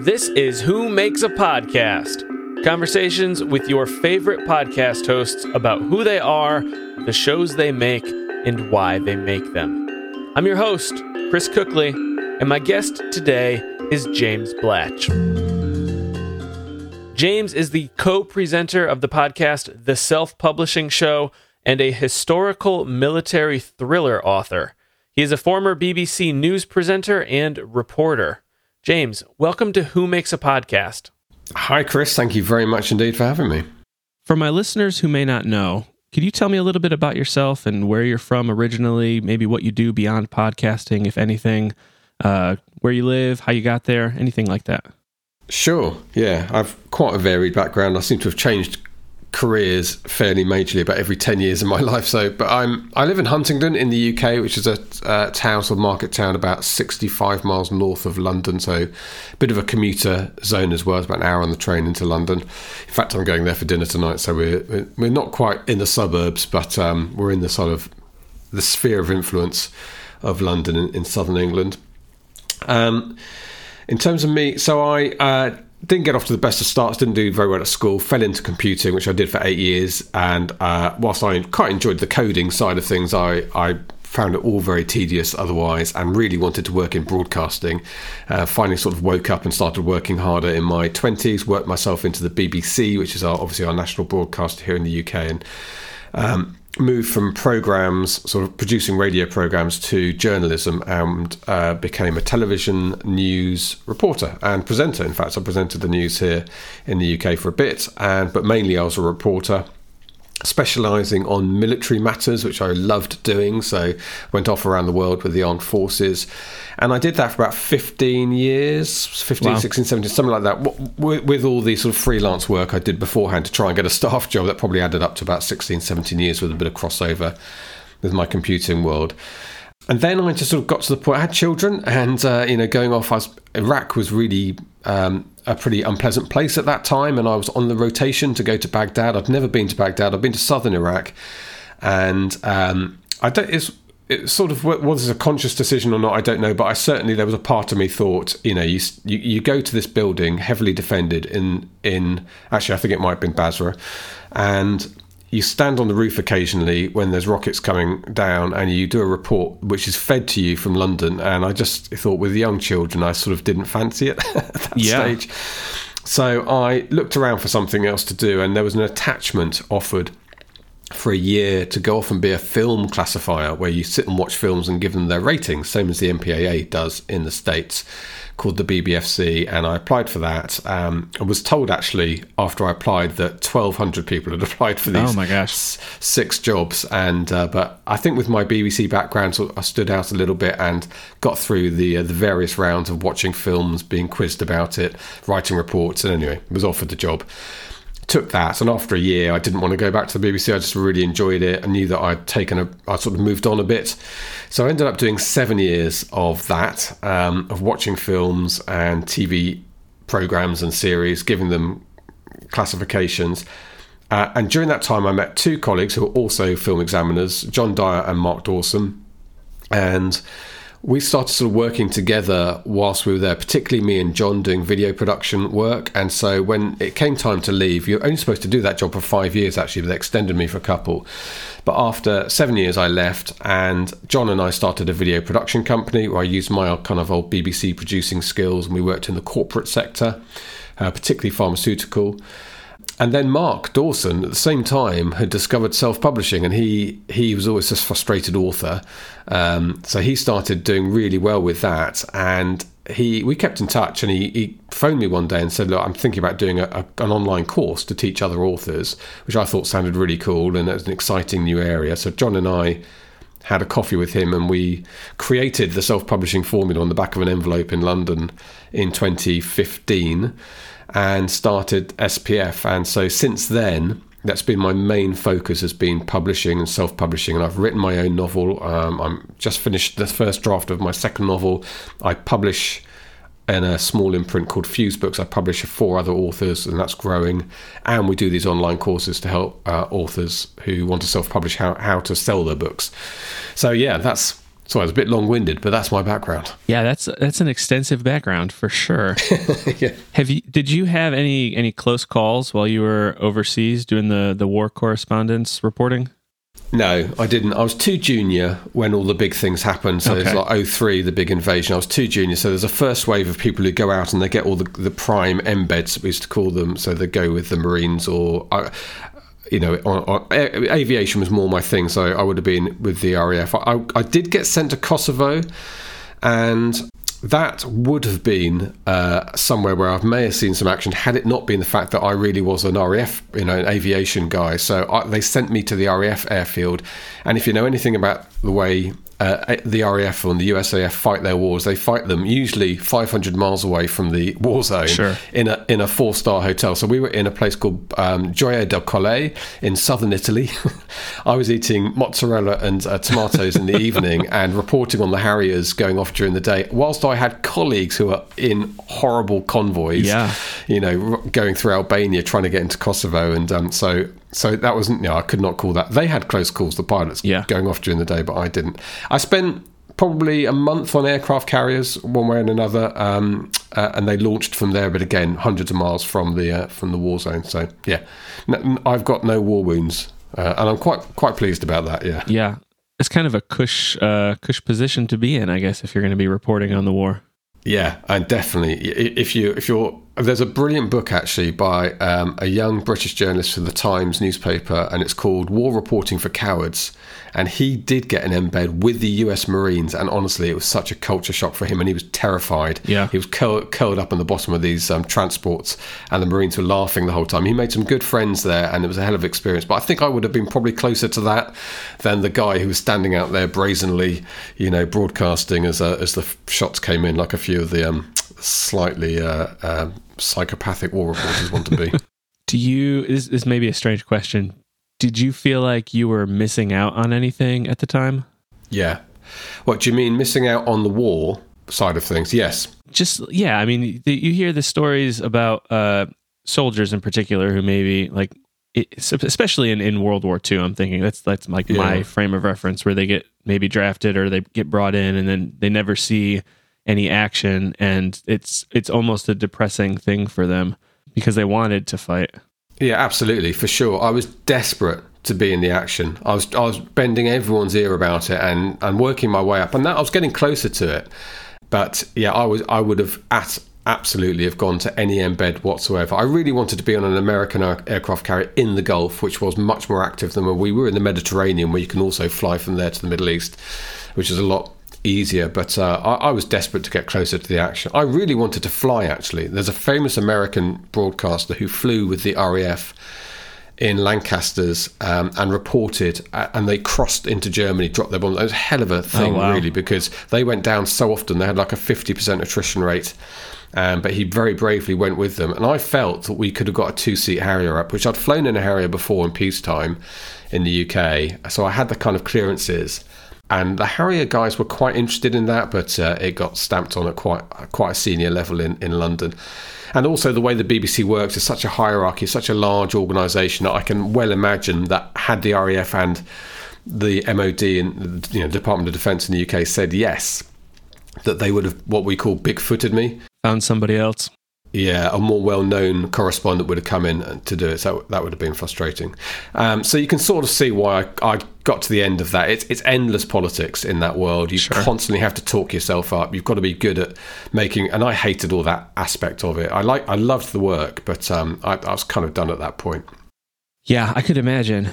This is Who Makes a Podcast. Conversations with your favorite podcast hosts about who they are, the shows they make, and why they make them. I'm your host, Chris Cookley, and my guest today is James Blatch. James is the co presenter of the podcast The Self Publishing Show and a historical military thriller author. He is a former BBC News presenter and reporter. James, welcome to Who Makes a Podcast. Hi, Chris. Thank you very much indeed for having me. For my listeners who may not know, could you tell me a little bit about yourself and where you're from originally, maybe what you do beyond podcasting, if anything, uh, where you live, how you got there, anything like that? Sure. Yeah, I've quite a varied background. I seem to have changed careers fairly majorly about every 10 years of my life. So but i'm i live in huntingdon in the uk which is a uh, town or market town about 65 miles north of london. So a bit of a commuter zone as well. It's about an hour on the train into london. In fact i'm going there for dinner tonight. So we're we're not quite in the suburbs but um, we're in the sort of the sphere of influence of london in, in southern england. Um, in terms of me so i uh, didn't get off to the best of starts, didn't do very well at school, fell into computing, which I did for eight years. And uh, whilst I quite enjoyed the coding side of things, I, I found it all very tedious otherwise and really wanted to work in broadcasting. Uh, finally, sort of woke up and started working harder in my 20s, worked myself into the BBC, which is our, obviously our national broadcaster here in the UK. And um, moved from programs, sort of producing radio programs, to journalism and uh, became a television news reporter and presenter. In fact, I presented the news here in the UK for a bit, and but mainly I was a reporter specializing on military matters, which I loved doing. So went off around the world with the armed forces. And I did that for about 15 years, 15, wow. 16, 17, something like that, with, with, all the sort of freelance work I did beforehand to try and get a staff job. That probably added up to about 16, 17 years with a bit of crossover with my computing world. And then I just sort of got to the point. I had children, and uh, you know, going off, I was, Iraq was really um, a pretty unpleasant place at that time, and I was on the rotation to go to Baghdad. I'd never been to Baghdad. I've been to southern Iraq, and um, I don't. It's, it's sort of was a conscious decision or not, I don't know. But I certainly there was a part of me thought, you know, you you, you go to this building heavily defended in in actually I think it might have been Basra, and you stand on the roof occasionally when there's rockets coming down and you do a report which is fed to you from London. And I just thought with young children, I sort of didn't fancy it at that yeah. stage. So I looked around for something else to do, and there was an attachment offered for a year to go off and be a film classifier where you sit and watch films and give them their ratings, same as the MPAA does in the States called the BBFC, and I applied for that. Um, I was told actually after I applied that 1,200 people had applied for these. Oh my gosh, six jobs, and uh, but I think with my BBC background, so I stood out a little bit and got through the uh, the various rounds of watching films, being quizzed about it, writing reports, and anyway, was offered the job took that and after a year i didn't want to go back to the bbc i just really enjoyed it i knew that i'd taken a i sort of moved on a bit. So i ended up doing seven years of that um, of watching films and tv programs and series giving them classifications. Uh, and during that time i met two colleagues who were also film examiners john dyer and mark dawson. And we started sort of working together whilst we were there, particularly me and John doing video production work. And so when it came time to leave, you're only supposed to do that job for five years, actually, but they extended me for a couple. But after seven years, I left, and John and I started a video production company where I used my kind of old BBC producing skills, and we worked in the corporate sector, uh, particularly pharmaceutical. And then Mark Dawson, at the same time, had discovered self-publishing, and he he was always this frustrated author. Um, so he started doing really well with that, and he we kept in touch. And he, he phoned me one day and said, "Look, I'm thinking about doing a, a, an online course to teach other authors," which I thought sounded really cool, and it was an exciting new area. So John and I had a coffee with him, and we created the self-publishing formula on the back of an envelope in London in 2015 and started SPF. And so since then, that's been my main focus has been publishing and self-publishing. And i've written my own novel. Um, i'm just finished the first draft of my second novel. I publish in a small imprint called fuse books. I publish four other authors and that's growing. And we do these online courses to help uh, authors who want to self-publish how, how to sell their books. So yeah that's So I was a bit long-winded, but that's my background. Yeah, that's that's an extensive background for sure. yeah. Have you did you have any any close calls while you were overseas doing the the war correspondence reporting? No, I didn't. I was too junior when all the big things happened. So Okay. it was like 03, the big invasion. I was too junior. So there's a first wave of people who go out and they get all the, the prime embeds, we used to call them. So they go with the Marines or, you know, on, on, aviation was more my thing. So I would have been with the RAF. I, I did get sent to Kosovo and that would have been uh, somewhere where I may have seen some action had it not been the fact that I really was an RAF, you know, an aviation guy. So I, they sent me to the RAF airfield, and if you know anything about the way uh, the RAF and the USAF fight their wars, they fight them usually 500 miles away from the war zone Sure. in a in a four star hotel. So we were in a place called um, Gioia del Colle in southern Italy. I was eating mozzarella and uh, tomatoes in the evening and reporting on the Harriers going off during the day, whilst I had colleagues who were in horrible convoys. Yeah. you know, r- going through Albania trying to get into Kosovo, and um, so so that wasn't. You know, I could not call that. They had close calls, the pilots, Yeah. going off during the day, but I didn't. I spent probably a month on aircraft carriers, one way and another, um, uh, and they launched from there. But again, hundreds of miles from the uh, from the war zone. So yeah, I've got no war wounds, uh, and I'm quite quite pleased about that. Yeah. Yeah, it's kind of a cush uh, cush position to be in, I guess, if you're going to be reporting on the war. Yeah, and definitely, if you if you're there's a brilliant book actually by um, a young British journalist for the Times newspaper, and it's called War Reporting for Cowards. And he did get an embed with the U.S. Marines, and honestly, it was such a culture shock for him, and he was terrified. Yeah. he was curled, curled up on the bottom of these um, transports, and the Marines were laughing the whole time. He made some good friends there, and it was a hell of an experience. But I think I would have been probably closer to that than the guy who was standing out there brazenly, you know, broadcasting as uh, as the shots came in, like a few of the um, slightly uh, uh, psychopathic war reporters want to be. Do you? This, this may be a strange question. Did you feel like you were missing out on anything at the time? yeah. What do you mean, missing out on the war side of things? Yes. just yeah i mean you hear the stories about uh soldiers in particular who maybe like it, especially in, in world war ii i'm thinking that's that's like my frame of reference where they get maybe drafted or they get brought in and then they never see any action and it's it's almost a depressing thing for them because they wanted to fight Yeah, absolutely, for sure. I was desperate to be in the action. I was I was bending everyone's ear about it and and working my way up, and that I was getting closer to it. But yeah, I was I would have at absolutely have gone to any embed whatsoever. I really wanted to be on an American air- aircraft carrier in the Gulf, which was much more active than when we were in the Mediterranean, where you can also fly from there to the Middle East, which is a lot easier. But uh, I, I was desperate to get closer to the action. I really wanted to fly. Actually, there's a famous American broadcaster who flew with the RAF in Lancaster's um, and reported, uh, and they crossed into Germany, dropped their bombs. It was a hell of a thing, wow. really, because they went down so often. They had like a 50% attrition rate. Um, but he very bravely went with them. And I felt that we could have got a two seat Harrier up, which I'd flown in a Harrier before in peacetime in the UK. So I had the kind of clearances. And the Harrier guys were quite interested in that, but uh, it got stamped on at quite quite a senior level in, in London. And also the way the BBC works is such a hierarchy, such a large organisation that I can well imagine that had the RAF and the MOD and you know Department of Defence in the UK said yes, that they would have what we call big footed me. found somebody else Yeah, a more well-known correspondent would have come in to do it. So that would have been frustrating. Um, so you can sort of see why I, I got to the end of that. It's, it's endless politics in that world. You Sure. constantly have to talk yourself up. You've got to be good at making. And I hated all that aspect of it. I like, I loved the work, but um, I, I was kind of done at that point. yeah i could imagine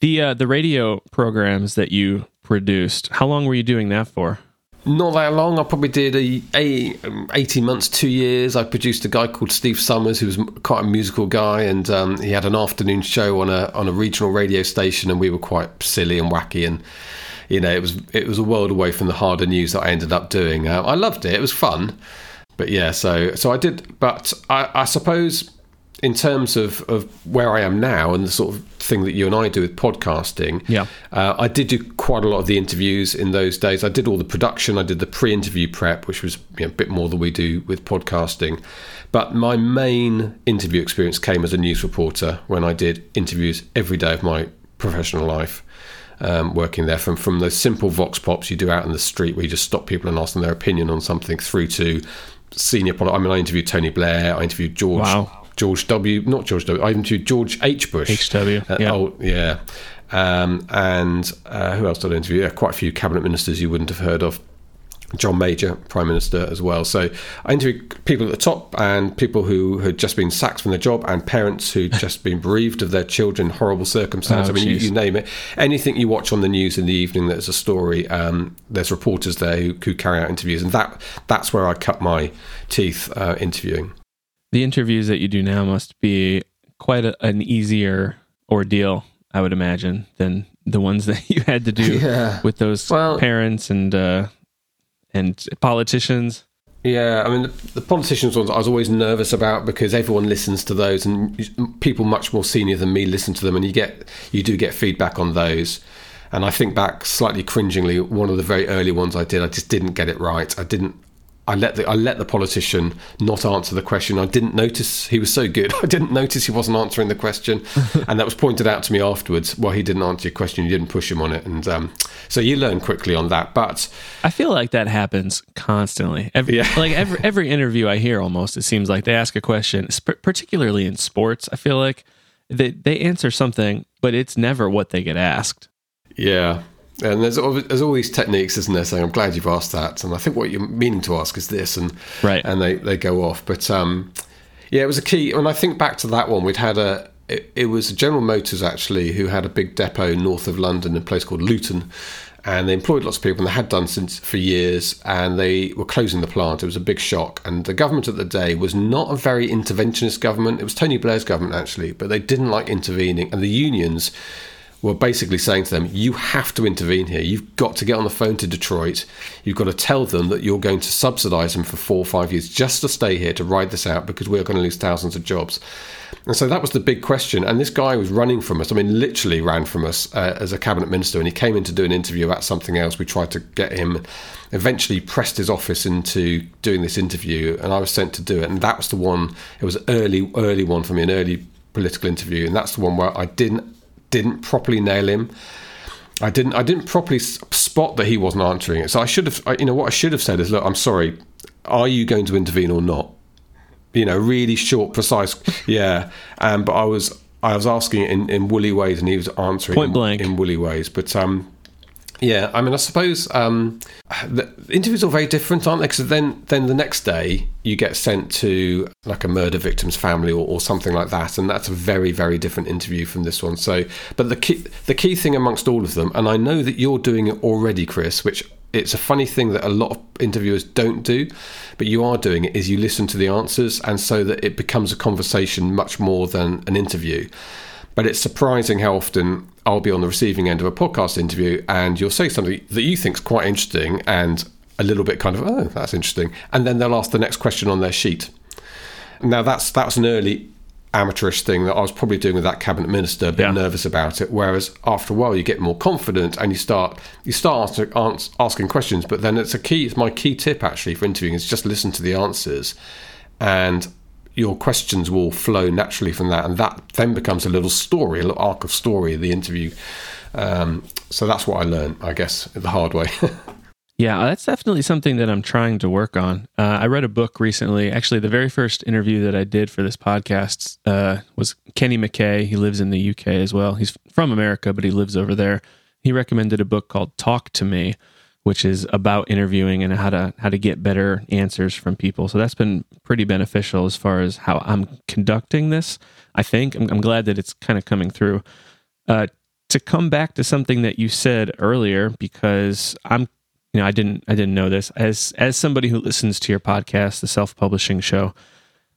the uh the radio programs that you produced how long were you doing that for Not that long. I probably did a, a um, eighteen months, two years. I produced a guy called Steve Summers, who was quite a musical guy, and um, he had an afternoon show on a on a regional radio station, and we were quite silly and wacky, and you know, it was it was a world away from the harder news that I ended up doing. Uh, I loved it. It was fun, but yeah. So so I did, but I, I suppose in terms of, of where I am now and the sort of thing that you and I do with podcasting, Yeah. uh, I did do quite a lot of the interviews in those days. I did all the production. I did the pre-interview prep, which was you know, a bit more than we do with podcasting. But my main interview experience came as a news reporter when I did interviews every day of my professional life. um, working there from from those simple vox pops you do out in the street where you just stop people and ask them their opinion on something through to senior. I mean, I interviewed Tony Blair, I interviewed George. Wow. George W. Not George W. I interviewed George H. Bush. HW, Uh, yeah. Oh, yeah. Um, and uh, who else did I interview? Yeah, quite a few cabinet ministers you wouldn't have heard of. John Major, Prime Minister, as well. So I interviewed people at the top and people who had just been sacked from their job and parents who'd just been bereaved of their children, horrible circumstances. Oh, I mean, you, you name it. Anything you watch on the news in the evening that's a story, um, there's reporters there who, who carry out interviews. And that that's where I cut my teeth uh, interviewing. The interviews that you do now must be quite a, an easier ordeal, I would imagine, than the ones that you had to do Yeah. with those Well- parents and uh, and politicians. Yeah, I mean, the, the politicians ones I was always nervous about because everyone listens to those, and people much more senior than me listen to them, and you get you do get feedback on those. And I think back slightly cringingly, one of the very early ones I did, I just didn't get it right. I didn't. I let the I let the politician not answer the question. I didn't notice he was so good. I didn't notice he wasn't answering the question, and that was pointed out to me afterwards. Well, he didn't answer your question. You didn't push him on it, and um, so you learn quickly on that. But I feel like that happens constantly. Every, Yeah. like every every interview I hear, almost it seems like they ask a question, sp- particularly in sports. I feel like they they answer something, but it's never what they get asked. Yeah. And there's al- there's all these techniques, isn't there? Saying, "I'm glad you've asked that," and I think what you're meaning to ask is this, and Right. and they, they go off. But um, yeah, it was a key. When I think back to that one, we'd had a it, it was General Motors actually who had a big depot north of London in a place called Luton, and they employed lots of people, and they had done since for years, and they were closing the plant. It was a big shock, and the government at the day was not a very interventionist government. It was Tony Blair's government actually, but they didn't like intervening, and the unions were basically saying to them, you have to intervene here. You've got to get on the phone to Detroit. You've got to tell them that you're going to subsidise them for four or five years just to stay here to ride this out because we're going to lose thousands of jobs. And so that was the big question. And this guy was running from us. I mean, literally ran from us uh, as a cabinet minister. And he came in to do an interview about something else. We tried to get him, eventually pressed his office into doing this interview. And I was sent to do it. And that was the one, it was early, early one for me, an early political interview. And that's the one where I didn't didn't properly nail him. I didn't. I didn't properly spot that he wasn't answering it. So I should have. I, you know what I should have said is, look, I'm sorry. Are you going to intervene or not? You know, really short, precise. Yeah. Um, but I was. I was asking it in, in woolly ways, and he was answering Point in, blank. in woolly ways. But um, yeah, I mean, I suppose um, the interviews are very different, aren't they? Because then, then the next day you get sent to like a murder victim's family or, or something like that, and that's a very, very different interview from this one. So, but the key, the key thing amongst all of them, and I know that you're doing it already, Chris, which it's a funny thing that a lot of interviewers don't do, but you are doing it. Is you listen to the answers, and so that it becomes a conversation much more than an interview. But it's surprising how often I'll be on the receiving end of a podcast interview and you'll say something that you think's quite interesting and a little bit kind of, oh, that's interesting. And then they'll ask the next question on their sheet. Now, that's that's an early amateurish thing that I was probably doing with that cabinet minister, a bit Yeah. nervous about it. Whereas after a while, you get more confident and you start you start answer, asking questions. But then it's a key. It's my key tip actually for interviewing is just listen to the answers, and your questions will flow naturally from that, and that then becomes a little story, a little arc of story of the interview. Um, so that's what I learned, I guess, the hard way. Yeah, that's definitely something that I'm trying to work on. Uh, I read a book recently. Actually, the very first interview that I did for this podcast uh, was Kenny McKay. He lives in the UK as well. He's from America, but he lives over there. He recommended a book called Talk to Me, which is about interviewing and how to how to get better answers from people. So that's been pretty beneficial as far as how I'm conducting this. I think I'm, I'm glad that it's kind of coming through. Uh, to come back to something that you said earlier, because I'm you know, I didn't I didn't know this as as somebody who listens to your podcast, the self publishing show,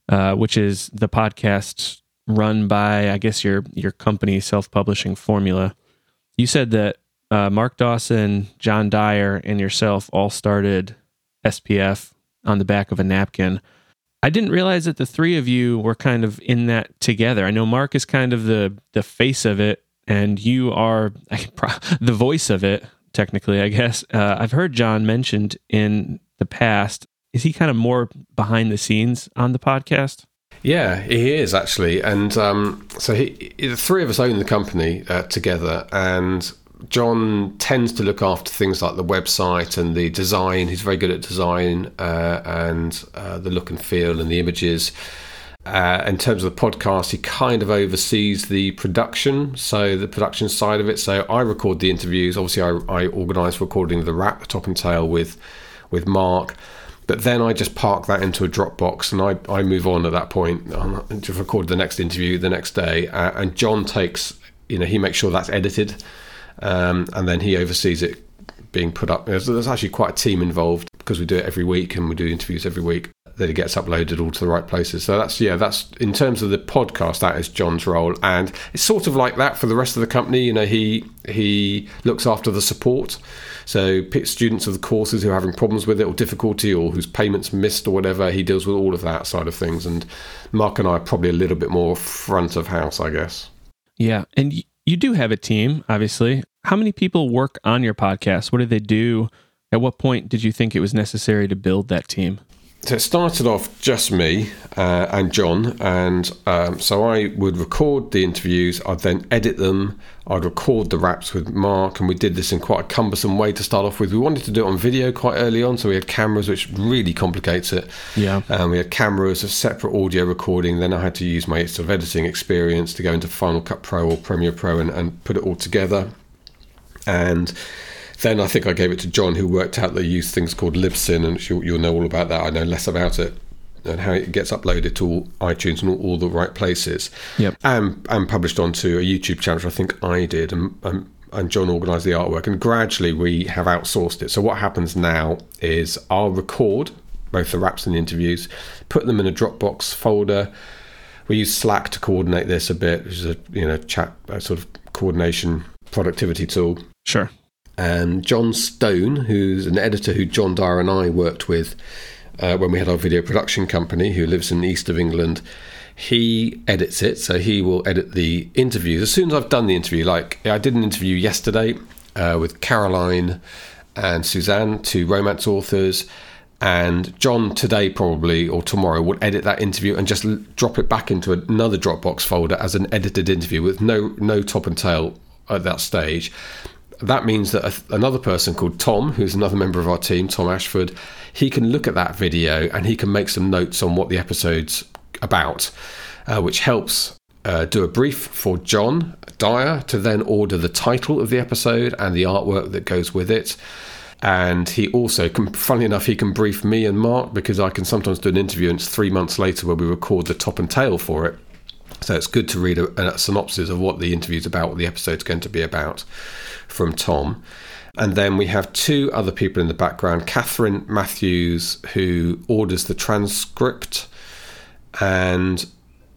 uh, which is the podcast run by I guess your your company, self publishing formula. You said that uh, Mark Dawson, John Dyer, and yourself all started SPF on the back of a napkin. I didn't realize that the three of you were kind of in that together. I know Mark is kind of the the face of it, and you are the voice of it technically, I guess. Uh, I've heard John mentioned in the past. Is he kind of more behind the scenes on the podcast? Yeah, he is actually, and um, so he, the three of us own the company uh, together, and John tends to look after things like the website and the design. He's very good at design uh, and uh, the look and feel and the images. Uh, in terms of the podcast, he kind of oversees the production, so the production side of it. So I record the interviews. Obviously, I, I organise recording the wrap, the top and tail with with Mark. But then I just park that into a Dropbox and I, I move on at that point to record the next interview the next day. Uh, and John takes, you know, he makes sure that's edited um, and then he oversees it being put up. There's, actually quite a team involved because we do it every week and we do interviews every week that it gets uploaded all to the right places. So that's yeah, that's in terms of the podcast, that is John's role, and it's sort of like that for the rest of the company. You know, he he looks after the support. So students of the courses who are having problems with it or difficulty or whose payments missed or whatever, he deals with all of that side of things. And Mark and I are probably a little bit more front of house, I guess. Yeah, and you do have a team, obviously. How many people work on your podcast? What do they do? At what point did you think it was necessary to build that team? So it started off just me uh, and John, and um, so I would record the interviews. I'd then edit them. I'd record the wraps with Mark, and we did this in quite a cumbersome way to start off with. We wanted to do it on video quite early on, so we had cameras, which really complicates it. Yeah. Um, we had cameras, a separate audio recording. Then I had to use my sort of editing experience to go into Final Cut Pro or Premiere Pro and, and put it all together. And then I think I gave it to John, who worked out they use things called Libsyn, and you'll, you'll know all about that. I know less about it and how it gets uploaded to all iTunes and all, all the right places. Yep. And, and published onto a YouTube channel, which I think I did. And, and, and John organised the artwork. And gradually we have outsourced it. So what happens now is I'll record both the wraps and the interviews, put them in a Dropbox folder. We use Slack to coordinate this a bit, which is a you know chat a sort of coordination productivity tool. Sure and John Stone, who's an editor who John Dyer and I worked with uh, when we had our video production company, who lives in the east of England. He edits it, so he will edit the interviews as soon as I've done the interview. Like I did an interview yesterday uh, with Caroline and Suzanne, two romance authors, and John today probably or tomorrow will edit that interview and just drop it back into another Dropbox folder as an edited interview with no no top and tail at that stage that means that a, another person called Tom, who's another member of our team, Tom Ashford, he can look at that video and he can make some notes on what the episode's about, uh, which helps uh, do a brief for John Dyer to then order the title of the episode and the artwork that goes with it. And he also, can, funny enough, he can brief me and Mark because I can sometimes do an interview and it's three months later where we record the top and tail for it. So it's good to read a, a synopsis of what the interview's about, what the episode's going to be about from Tom. And then we have two other people in the background Catherine Matthews, who orders the transcript and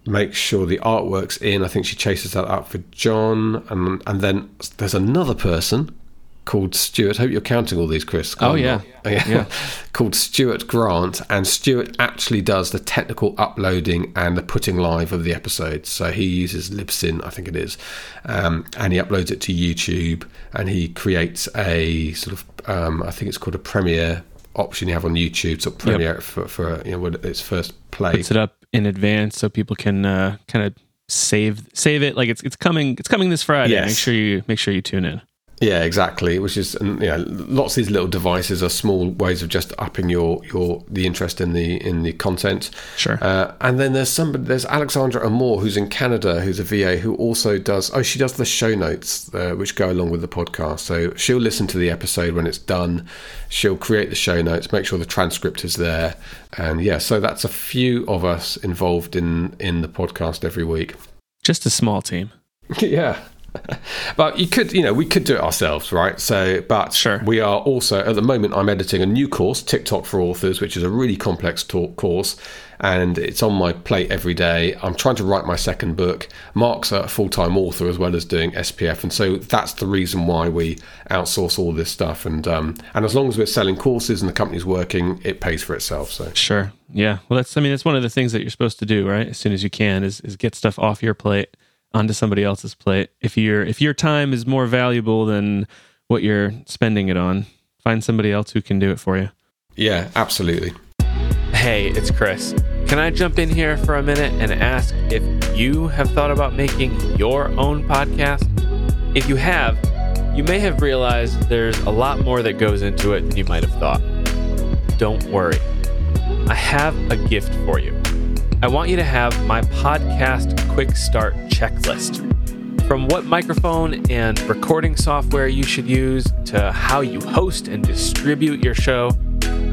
makes sure the artwork's in. I think she chases that up for John. And, and then there's another person called Stuart. Hope you're counting all these, Chris. Oh, yeah. yeah. called Stuart Grant. And Stuart actually does the technical uploading and the putting live of the episodes. So he uses Libsyn, I think it is. Um, and he uploads it to YouTube and he creates a sort of, um, I think it's called a Premiere option you have on YouTube to Premiere yep. for, for you know, its first play. Puts it up in advance so people can uh, kind of save save it like it's it's coming it's coming this Friday. Yes. Make sure you make sure you tune in. Yeah, exactly. Which is, and you know, lots of these little devices are small ways of just upping your your the interest in the in the content. Sure. Uh, and then there's somebody, there's Alexandra Amor, who's in Canada, who's a VA, who also does. Oh, she does the show notes, uh, which go along with the podcast. So she'll listen to the episode when it's done. She'll create the show notes, make sure the transcript is there, and yeah. So that's a few of us involved in in the podcast every week. Just a small team. yeah. but you could, you know, we could do it ourselves, right? So, but sure. we are also at the moment. I'm editing a new course, TikTok for Authors, which is a really complex talk course, and it's on my plate every day. I'm trying to write my second book. Mark's a full time author as well as doing SPF, and so that's the reason why we outsource all this stuff. And um, and as long as we're selling courses and the company's working, it pays for itself. So sure, yeah. Well, that's I mean, that's one of the things that you're supposed to do, right? As soon as you can, is is get stuff off your plate onto somebody else's plate. If your if your time is more valuable than what you're spending it on, find somebody else who can do it for you. Yeah, absolutely. Hey, it's Chris. Can I jump in here for a minute and ask if you have thought about making your own podcast? If you have, You may have realized there's a lot more that goes into it than you might have thought. Don't worry. I have a gift for you. I want you to have my podcast quick start checklist. From what microphone and recording software you should use to how you host and distribute your show,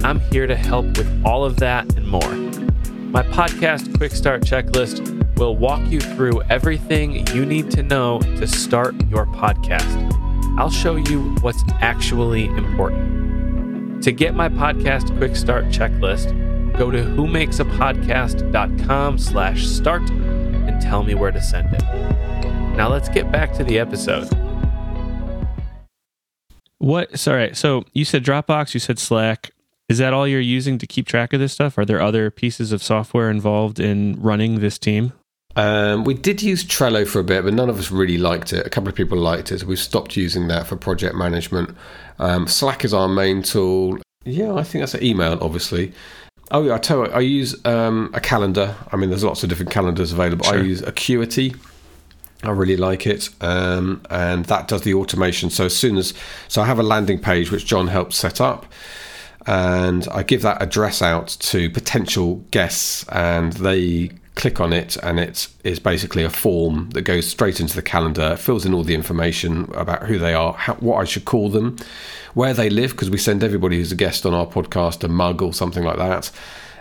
I'm here to help with all of that and more. My podcast quick start checklist will walk you through everything you need to know to start your podcast. I'll show you what's actually important. To get my podcast quick start checklist, go to whomakesapodcast.com slash start and tell me where to send it. Now let's get back to the episode. What? Sorry. So you said Dropbox, you said Slack. Is that all you're using to keep track of this stuff? Are there other pieces of software involved in running this team? Um, we did use Trello for a bit, but none of us really liked it. A couple of people liked it, so we've stopped using that for project management. Um, Slack is our main tool. Yeah, I think that's an email, obviously. Oh, yeah, I tell you, I use um, a calendar. I mean, there's lots of different calendars available. Sure. I use Acuity. I really like it, um, and that does the automation. So as soon as so, I have a landing page which John helps set up, and I give that address out to potential guests, and they click on it, and it is basically a form that goes straight into the calendar, fills in all the information about who they are, how, what I should call them, where they live, because we send everybody who's a guest on our podcast a mug or something like that.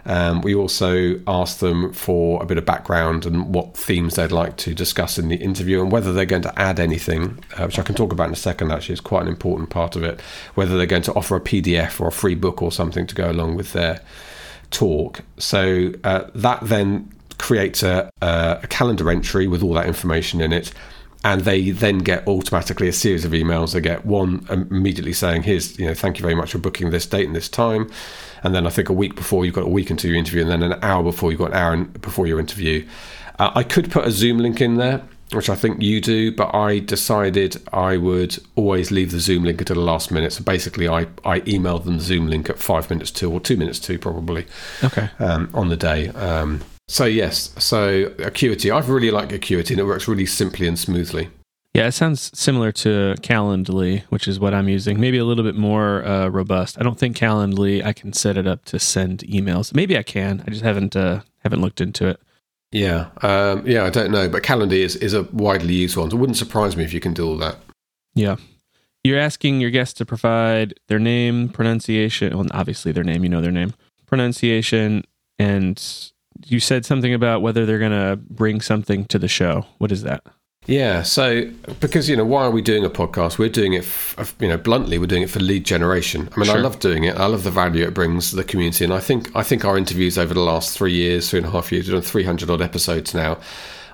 Um, we also ask them for a bit of background and what themes they'd like to discuss in the interview and whether they're going to add anything, uh, which I can talk about in a second, actually, is quite an important part of it. Whether they're going to offer a PDF or a free book or something to go along with their talk. So uh, that then creates a, a, calendar entry with all that information in it and they then get automatically a series of emails. They get one immediately saying, "Here's, you know, thank you very much for booking this date and this time," and then I think a week before you've got a week into your interview, and then an hour before you've got an hour before your interview. Uh, I could put a Zoom link in there, which I think you do, but I decided I would always leave the Zoom link until the last minute. So basically, I I emailed them the Zoom link at five minutes to or two minutes to probably Okay. um, on the day. Um, so yes, so Acuity. I've really like Acuity, and it works really simply and smoothly. Yeah, it sounds similar to Calendly, which is what I'm using. Maybe a little bit more uh, robust. I don't think Calendly I can set it up to send emails. Maybe I can. I just haven't uh, haven't looked into it. Yeah, um, yeah, I don't know, but Calendly is, is a widely used one. So it wouldn't surprise me if you can do all that. Yeah. You're asking your guests to provide their name, pronunciation, well, obviously their name, you know their name, pronunciation, and you said something about whether they're going to bring something to the show. What is that? Yeah, so because you know why are we doing a podcast? We're doing it, f- uh, you know, bluntly, we're doing it for lead generation. I mean, I love doing it. I love the value it brings to the community, and I think I think our interviews over the last three years, three and a half years, we've done three hundred odd episodes now.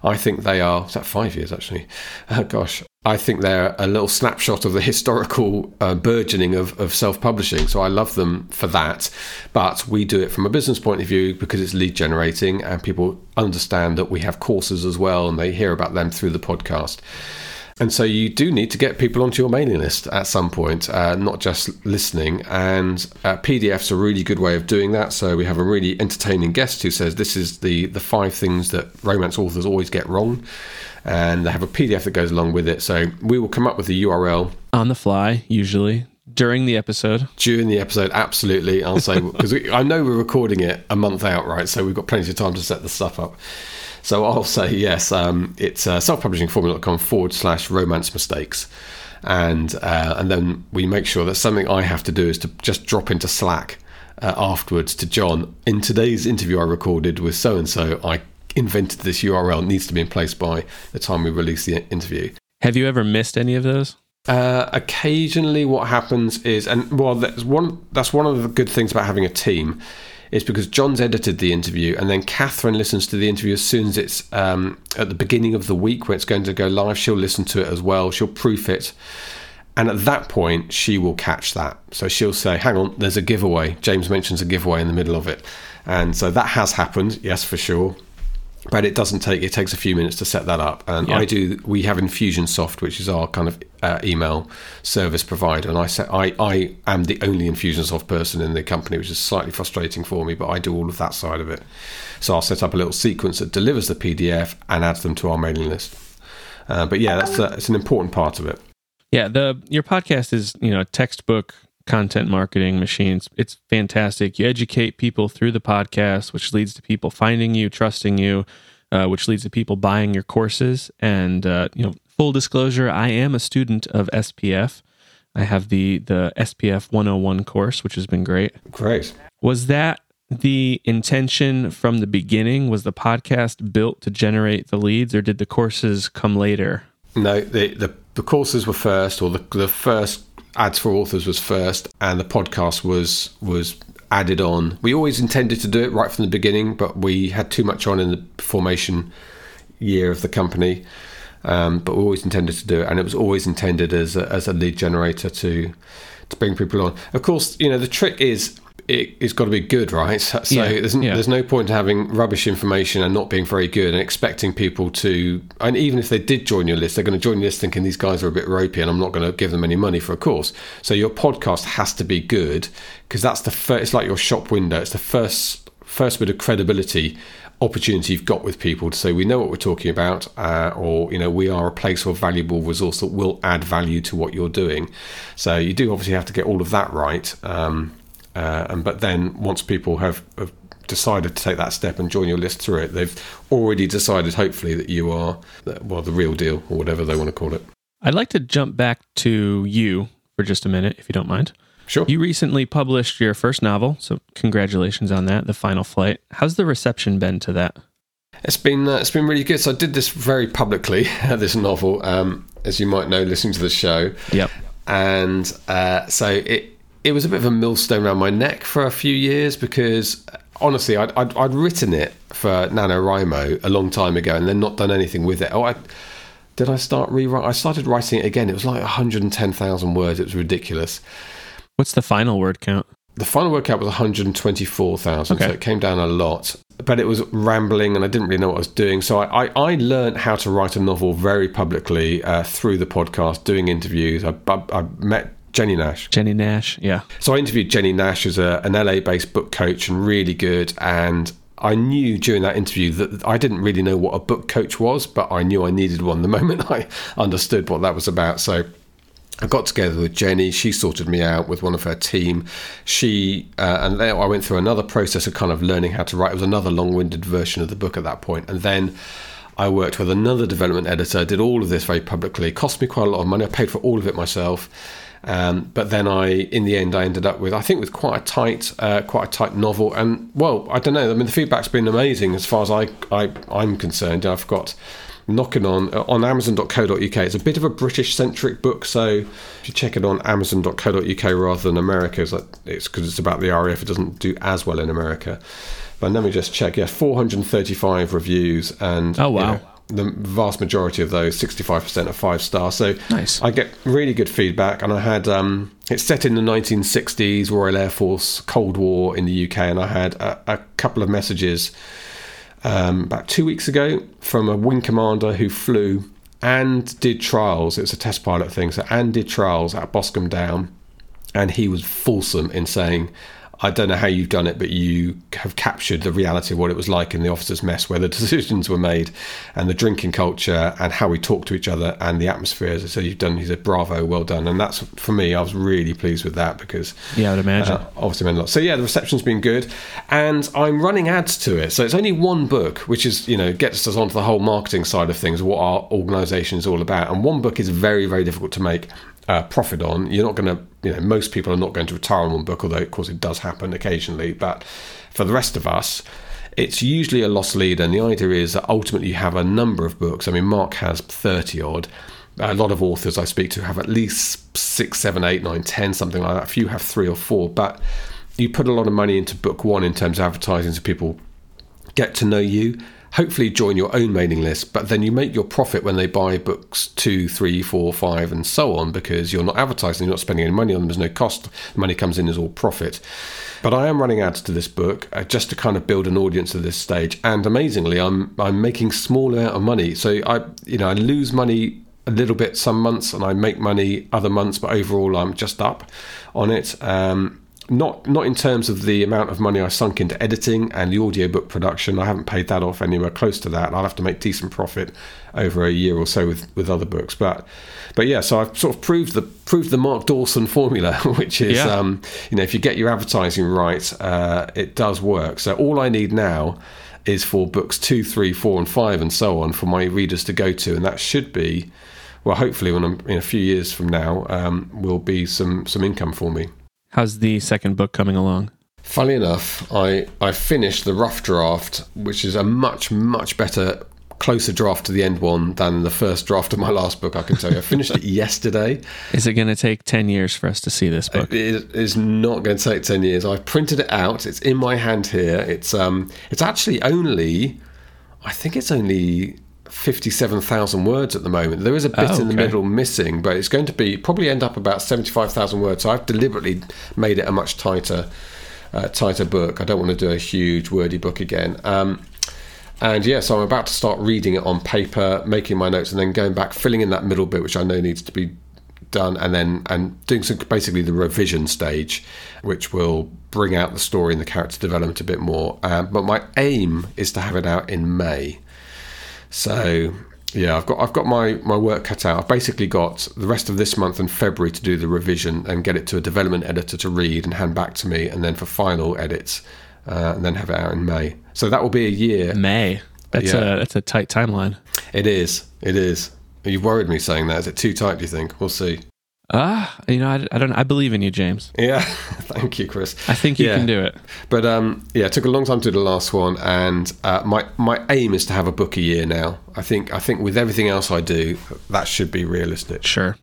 I think they are. Is that five years actually? Oh, gosh, I think they're a little snapshot of the historical uh, burgeoning of, of self-publishing. So I love them for that. But we do it from a business point of view because it's lead generating, and people understand that we have courses as well, and they hear about them through the podcast. And so you do need to get people onto your mailing list at some point, uh, not just listening. And uh, PDF's are a really good way of doing that. So we have a really entertaining guest who says this is the the five things that romance authors always get wrong, and they have a PDF that goes along with it. So we will come up with the URL On the fly, usually during the episode. during the episode. Absolutely, I'll say because I know we're recording it a month out, right? So we've got plenty of time to set the stuff up. So I'll say yes. Um, it's uh, selfpublishingformula.com forward slash romance mistakes. And uh, and then we make sure that something I have to do is to just drop into Slack uh, afterwards to John. In today's interview I recorded with so and so, I invented this URL. It needs to be in place by the time we release the interview. Have you ever missed any of those? Uh, occasionally, what happens is, and well, that's one. That's one of the good things about having a team, is because John's edited the interview, and then Catherine listens to the interview as soon as it's um, at the beginning of the week when it's going to go live. She'll listen to it as well. She'll proof it, and at that point, she will catch that. So she'll say, "Hang on, there's a giveaway." James mentions a giveaway in the middle of it, and so that has happened. Yes, for sure but it doesn't take it takes a few minutes to set that up. And Yeah. i do we have infusionsoft which is our kind of uh, email service provider. And i set i i am the only infusionsoft person in the company which is slightly frustrating for me but i do all of that side of it. So i'll set up a little sequence that delivers the pdf and adds them to our mailing list. Uh, but yeah that's uh, it's an important part of it. Yeah, the your podcast is you know a textbook content marketing machines. It's fantastic. You educate people through the podcast, which leads to people finding you, trusting you, uh, which leads to people buying your courses. And uh, you know, full disclosure, I am a student of SPF. I have the the SPF 101 course, which has been great. Great. Was that the intention from the beginning? Was the podcast built to generate the leads, or did the courses come later? No, the the, the courses were first, or the the first ads for authors was first, and the podcast was was added on. We always intended to do it right from the beginning, but we had too much on in the formation year of the company. Um, but we always intended to do it, and it was always intended as a, as a lead generator to to bring people on. Of course, you know the trick is it, has got to be good, right? So Yeah, there's, yeah. there's no point in having rubbish information and not being very good and expecting people to. And even if they did join your list, they're going to join your list thinking these guys are a bit ropey and I'm not going to give them any money for a course. So your podcast has to be good because that's the first. It's like your shop window. It's the first first bit of credibility opportunity you've got with people to say we know what we're talking about uh, or you know we are a place or valuable resource that will add value to what you're doing so you do obviously have to get all of that right um, uh, and but then once people have, have decided to take that step and join your list through it they've already decided hopefully that you are well the real deal or whatever they want to call it I'd like to jump back to you for just a minute, if you don't mind. sure You recently published your first novel, so congratulations on that, The Final Flight. How's the reception been to that? It's been uh, it's been really good. So I did this very publicly, this novel, um, as you might know, listening to the show. Yep. and uh, so it it was a bit of a millstone around my neck for a few years because honestly, I'd, I'd, I'd written it for NaNoWriMo a long time ago and then not done anything with it. Oh, I did I start rewrite? I started writing it again. It was like 110,000 words. It was ridiculous. What's the final word count? The final word count was 124,000, so Okay. it came down a lot. But it was rambling, and I didn't really know what I was doing. So I, I, I learned how to write a novel very publicly uh, through the podcast, doing interviews. I, I, I met Jennie Nash. Jennie Nash. Yeah. So I interviewed Jennie Nash as a, an LA based book coach and really good. And I knew during that interview that I didn't really know what a book coach was, but I knew I needed one the moment I understood what that was about. So I got together with Jennie. She sorted me out with one of her team. She uh, and then I went through another process of kind of learning how to write. It was another long-winded version of the book at that point. point, and then I worked with another development editor. Did all of this very publicly. It cost me quite a lot of money. I paid for all of it myself. Um, but then I, in the end, I ended up with I think with quite a tight, uh, quite a tight novel. And well, I don't know. I mean, the feedback's been amazing as far as I, I I'm concerned. I've got knocking on on amazon.co.uk it's a bit of a british centric book so if you check it on amazon.co.uk rather than america it's because it's about the raf it doesn't do as well in america but let me just check yeah 435 reviews and Oh, wow. you know, the vast majority of those 65% are five stars so Nice. i get really good feedback and i had um it's set in the 1960s royal air force cold war in the uk and i had a, a couple of messages um, about two weeks ago from a wing commander who flew and did trials. It was a test pilot thing. So, and did trials at Boscombe Down. And he was fulsome in saying, I don't know how you've done it, but you have captured the reality of what it was like in the officers' mess, where the decisions were made, and the drinking culture, and how we talk to each other, and the atmosphere. So you've done. He said, "Bravo, well done." And that's for me. I was really pleased with that because Yeah, I would imagine. uh, obviously meant a lot. So yeah, the reception's been good, and I'm running ads to it. So it's only one book, which is you know gets us onto the whole marketing side of things, what our organisation is all about. And one book is very very difficult to make uh, profit on. You're not going to, you know, most people are not going to retire on one book, although of course it does happen occasionally. But for the rest of us. It's usually a loss leader, and the idea is that ultimately you have a number of books. I mean, Mark has 30 odd, a lot of authors I speak to have at least six, seven, eight, nine, ten, something like that. A few have three or four, but you put a lot of money into book one in terms of advertising so people get to know you. Hopefully, join your own mailing list, but then you make your profit when they buy books two, three, four, five, and so on because you're not advertising, you're not spending any money on them, there's no cost. The money comes in as all profit. But I am running ads to this book uh, just to kind of build an audience at this stage, and amazingly, I'm I'm making small amount of money. So I, you know, I lose money a little bit some months, and I make money other months, but overall, I'm just up on it. Um, not not in terms of the amount of money I sunk into editing and the audiobook production. I haven't paid that off anywhere close to that. I'll have to make decent profit over a year or so with, with other books. But but yeah, so I've sort of proved the proved the Mark Dawson formula, which is Yeah. um, you know if you get your advertising right, uh, it does work. So all I need now is for books two, three, four, and five, and so on for my readers to go to, and that should be well, hopefully, when I'm in a few years from now, um, will be some some income for me. How's the second book coming along? Funnily enough, I I finished the rough draft, which is a much much better, closer draft to the end one than the first draft of my last book. I can tell you, I finished it yesterday. Is it going to take 10 years for us to see this book? It is not going to take ten years. I've printed it out. It's in my hand here. It's um, it's actually only, I think it's only. 57,000 words at the moment. There is a bit Oh, in the middle missing, but it's going to be probably end up about 75,000 words. So I've deliberately made it a much tighter uh, tighter book. I don't want to do a huge wordy book again. Um, and yeah, so I'm about to start reading it on paper, making my notes, and then going back, filling in that middle bit, which I know needs to be done, and then and doing some basically the revision stage, which will bring out the story and the character development a bit more. Um, but my aim is to have it out in May. So yeah, I've got I've got my, my work cut out. I've basically got the rest of this month and February to do the revision and get it to a development editor to read and hand back to me, and then for final edits, uh, and then have it out in May. So that will be a year. May. That's Yeah. a that's a tight timeline. It is. It is. You've worried me saying that. Is it too tight? Do you think? We'll see. Ah, you know, I, I don't. I believe in you, James. Yeah. Thank you, Chris. I think you Yeah. can do it. But um, yeah, it took a long time to do the last one, and uh, my my aim is to have a book a year now. I think I think with everything else I do, that should be realistic. Sure.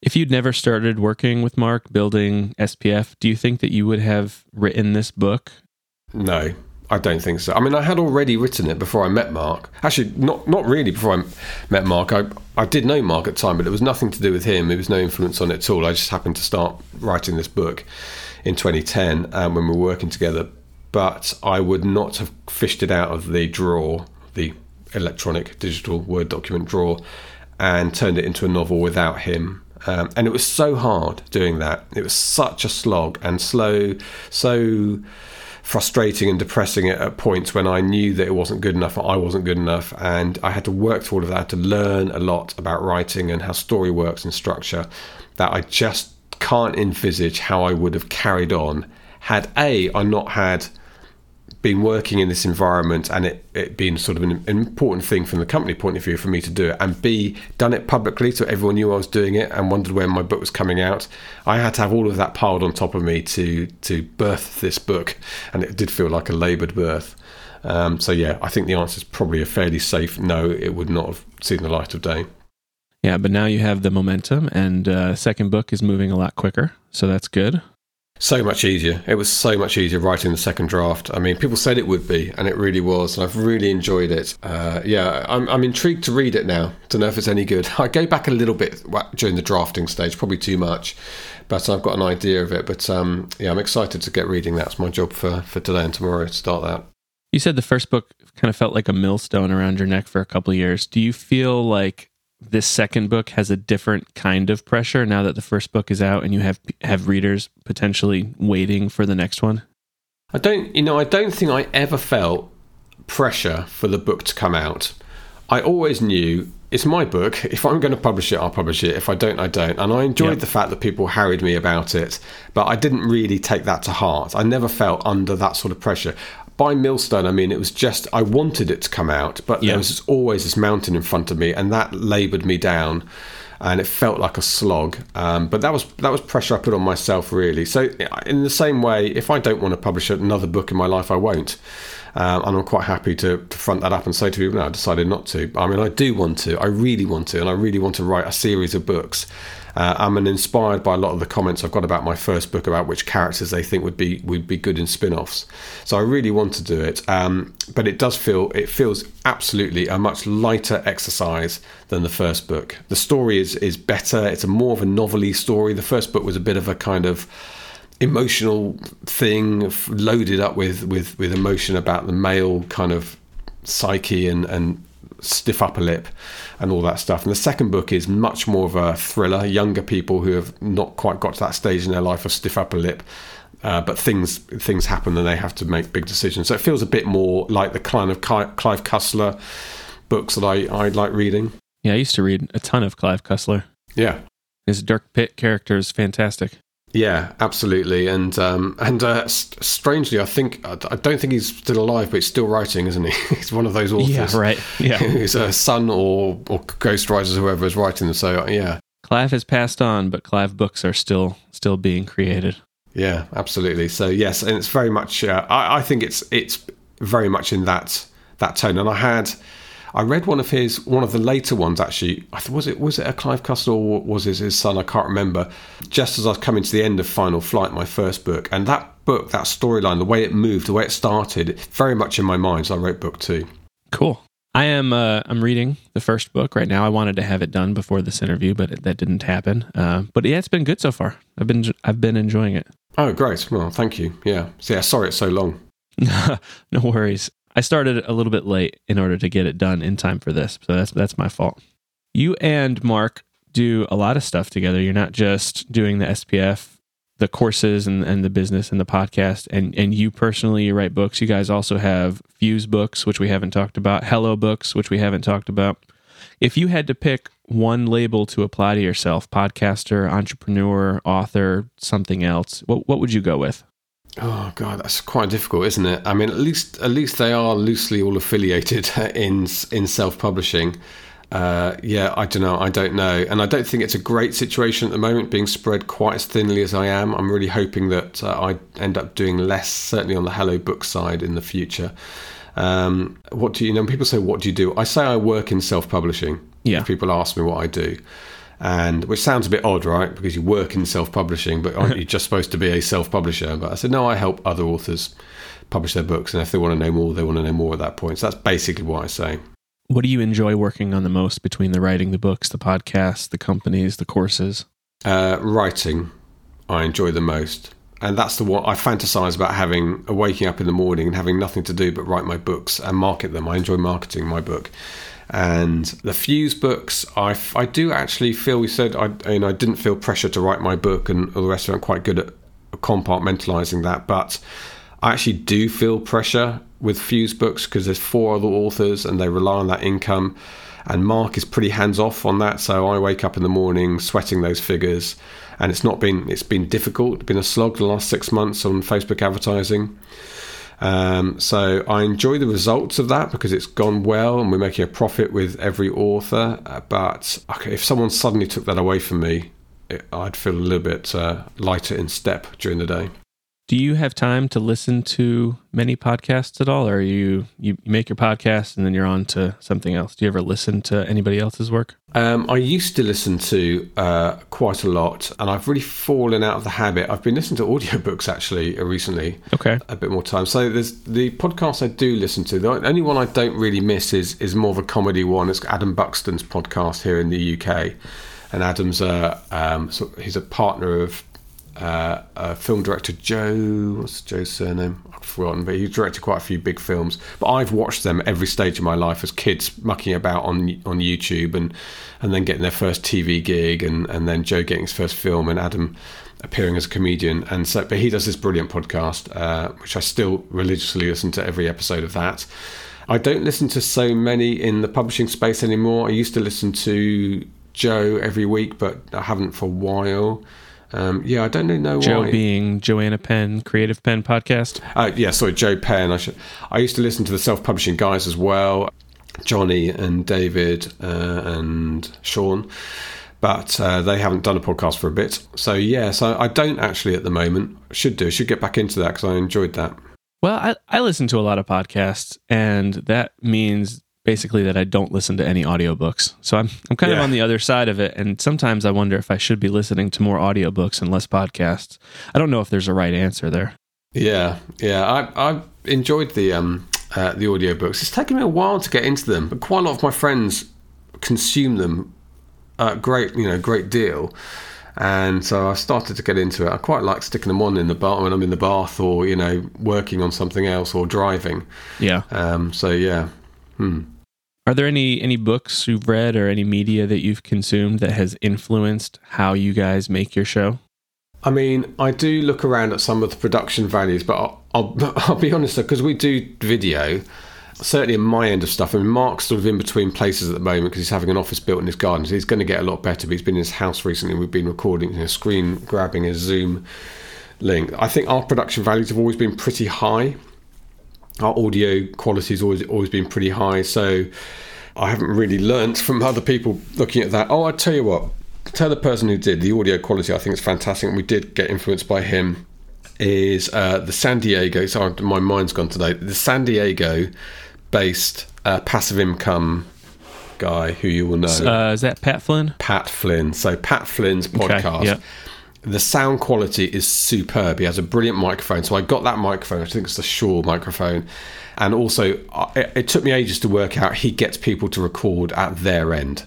If you'd never started working with Mark building SPF, do you think that you would have written this book? No, I don't think so. I mean, I had already written it before I met Mark. Actually, not not really before I met Mark. I I did know Mark at the time, but it was nothing to do with him. It was no influence on it at all. I just happened to start writing this book in 2010 um, when we were working together. But I would not have fished it out of the drawer, the electronic digital Word document drawer, and turned it into a novel without him. Um, and it was so hard doing that. It was such a slog and slow, so frustrating and depressing at, points when I knew that it wasn't good enough, or I wasn't good enough, and I had to work through all of that to learn a lot about writing and how story works and structure. That I just can't envisage how I would have carried on had a I not had been working in this environment and it, it been sort of an, an important thing from the company point of view for me to do it and b done it publicly so everyone knew I was doing it and wondered when my book was coming out I had to have all of that piled on top of me to to birth this book and it did feel like a laboured birth um, so yeah I think the answer is probably a fairly safe no it would not have seen the light of day Yeah, but now you have the momentum, and uh, second book is moving a lot quicker, so that's good. So much easier. It was so much easier writing the second draft. I mean, people said it would be, and it really was. And I've really enjoyed it. Uh, yeah, I'm, I'm intrigued to read it now. To know if it's any good. I go back a little bit during the drafting stage, probably too much, but I've got an idea of it. But um, yeah, I'm excited to get reading. That's my job for for today and tomorrow to start that. You said the first book kind of felt like a millstone around your neck for a couple of years. Do you feel like this second book has a different kind of pressure now that the first book is out and you have have readers potentially waiting for the next one? I don't, you know, I don't think I ever felt pressure for the book to come out. I always knew it's my book. If I'm going to publish it, I'll publish it. If I don't, I don't. And I enjoyed Yep. the fact that people harried me about it, but I didn't really take that to heart. I never felt under that sort of pressure. By Millstone, I mean it was just I wanted it to come out, but Yeah. there was always this mountain in front of me, and that laboured me down and it felt like a slog. Um, but that was that was pressure I put on myself, really. So in the same way, if I don't want to publish another book in my life, I won't. Um, and I'm quite happy to, to front that up and say to people, no, I decided not to. I mean, I do want to. I really want to, and I really want to write a series of books. Uh, I'm inspired by a lot of the comments I've got about my first book about which characters they think would be would be good in spin-offs. So I really want to do it, um, but it does feel it feels absolutely a much lighter exercise than the first book. The story is is better. It's a more of a novelty story. The first book was a bit of a kind of emotional thing loaded up with, with, with emotion about the male kind of psyche and, and stiff upper lip and all that stuff. And the second book is much more of a thriller. Younger people who have not quite got to that stage in their life of stiff upper lip uh, but things things happen and they have to make big decisions. So it feels a bit more like the kind of Clive Cussler books that I, I like reading. Yeah, I used to read a ton of Clive Cussler. Yeah. His Dirk Pitt character is fantastic. Yeah, absolutely, and um, and uh, strangely, I think I don't think he's still alive, but he's still writing, isn't he? he's one of those authors, yeah, right, yeah, a son or or ghostwriters, whoever is writing them. So yeah, Clive has passed on, but Clive books are still still being created. Yeah, absolutely. So yes, and it's very much. Uh, I, I think it's it's very much in that that tone. And I had I read one of his, one of the later ones actually. Was it was it a Clive Cussler or was it his son? I can't remember. Just as I was coming to the end of Final Flight, my first book, and that book, that storyline, the way it moved, the way it started, very much in my mind. So I wrote book two. Cool. I am. Uh, I'm reading the first book right now. I wanted to have it done before this interview, but it, that didn't happen. Uh, but yeah, it's been good so far. I've been I've been enjoying it. Oh, great. Well, thank you. Yeah. So, yeah. Sorry, it's so long. no worries. I started a little bit late in order to get it done in time for this. So that's that's my fault. You and Mark do a lot of stuff together. You're not just doing the SPF, the courses and, and the business and the podcast and, and you personally you write books. You guys also have Fuse books, which we haven't talked about, Hello books, which we haven't talked about. If you had to pick one label to apply to yourself, podcaster, entrepreneur, author, something else, what what would you go with? Oh god, that's quite difficult, isn't it? I mean, at least at least they are loosely all affiliated in in self publishing. Uh, yeah, I don't know. I don't know, and I don't think it's a great situation at the moment, being spread quite as thinly as I am. I'm really hoping that uh, I end up doing less, certainly on the Hello Book side in the future. Um, what do you, you know? People say, "What do you do?" I say I work in self publishing. Yeah. If people ask me what I do, and which sounds a bit odd, right? Because you work in self-publishing, but aren't you just supposed to be a self-publisher? But I said, no, I help other authors publish their books, and if they want to know more, they want to know more at that point. So that's basically what I say. What do you enjoy working on the most between the writing, the books, the podcasts, the companies, the courses? Uh, writing, I enjoy the most. And that's the one I fantasize about having, waking up in the morning and having nothing to do but write my books and market them. I enjoy marketing my book and the Fuse books, I, I do actually feel we said I you I didn't feel pressure to write my book, and all the rest of it. I'm quite good at compartmentalizing that, but I actually do feel pressure with Fuse books because there's four other authors and they rely on that income. And Mark is pretty hands off on that, so I wake up in the morning sweating those figures, and it's not been it's been difficult. It's been a slog the last six months on Facebook advertising. Um, so I enjoy the results of that because it's gone well and we're making a profit with every author. Uh, but okay, if someone suddenly took that away from me, it, I'd feel a little bit uh, lighter in step during the day. Do you have time to listen to many podcasts at all, or you you make your podcast and then you're on to something else? Do you ever listen to anybody else's work? Um, I used to listen to uh, quite a lot, and I've really fallen out of the habit. I've been listening to audiobooks actually uh, recently. Okay, a bit more time. So there's the podcast I do listen to. The only one I don't really miss is is more of a comedy one. It's Adam Buxton's podcast here in the UK, and Adam's a um, so he's a partner of uh, uh, film director Joe. What's Joe's surname? I've forgotten, but he directed quite a few big films. But I've watched them every stage of my life as kids, mucking about on on YouTube, and and then getting their first TV gig, and and then Joe getting his first film, and Adam appearing as a comedian. And so, but he does this brilliant podcast, uh, which I still religiously listen to every episode of that. I don't listen to so many in the publishing space anymore. I used to listen to Joe every week, but I haven't for a while. Um, yeah, I don't really know Joe why. being Joanna Penn, Creative Penn podcast. Uh, yeah, sorry, Jo Penn. I should. I used to listen to the self-publishing guys as well, Johnny and David uh, and Sean, but uh, they haven't done a podcast for a bit. So yeah, so I don't actually at the moment. Should do. Should get back into that because I enjoyed that. Well, I, I listen to a lot of podcasts, and that means basically that I don't listen to any audiobooks. So I'm I'm kind yeah. of on the other side of it and sometimes I wonder if I should be listening to more audiobooks and less podcasts. I don't know if there's a right answer there. Yeah. Yeah, I I enjoyed the um uh, the audiobooks. It's taken me a while to get into them, but quite a lot of my friends consume them a great, you know, great deal. And so I started to get into it. I quite like sticking them on in the bath when I'm in the bath, or you know, working on something else, or driving. Yeah. Um. So yeah. Hmm. Are there any any books you've read or any media that you've consumed that has influenced how you guys make your show? I mean, I do look around at some of the production values, but I'll, I'll, I'll be honest, because we do video, certainly in my end of stuff, I mean, Mark's sort of in between places at the moment because he's having an office built in his garden. So he's going to get a lot better, but he's been in his house recently. We've been recording, you know, screen grabbing a Zoom link. I think our production values have always been pretty high. Our audio quality has always, always been pretty high. So I haven't really learnt from other people looking at that. Oh, I tell you what, tell the person who did the audio quality. I think it's fantastic. We did get influenced by him. Is uh, the San Diego? Sorry, my mind's gone today. The San Diego-based uh, passive income guy who you will know. Uh, is that Pat Flynn? Pat Flynn. So Pat Flynn's Okay, podcast. yeah. The sound quality is superb. He has a brilliant microphone. So I got that microphone. I think it's the Shure microphone. And also, it, it took me ages to work out he gets people to record at their end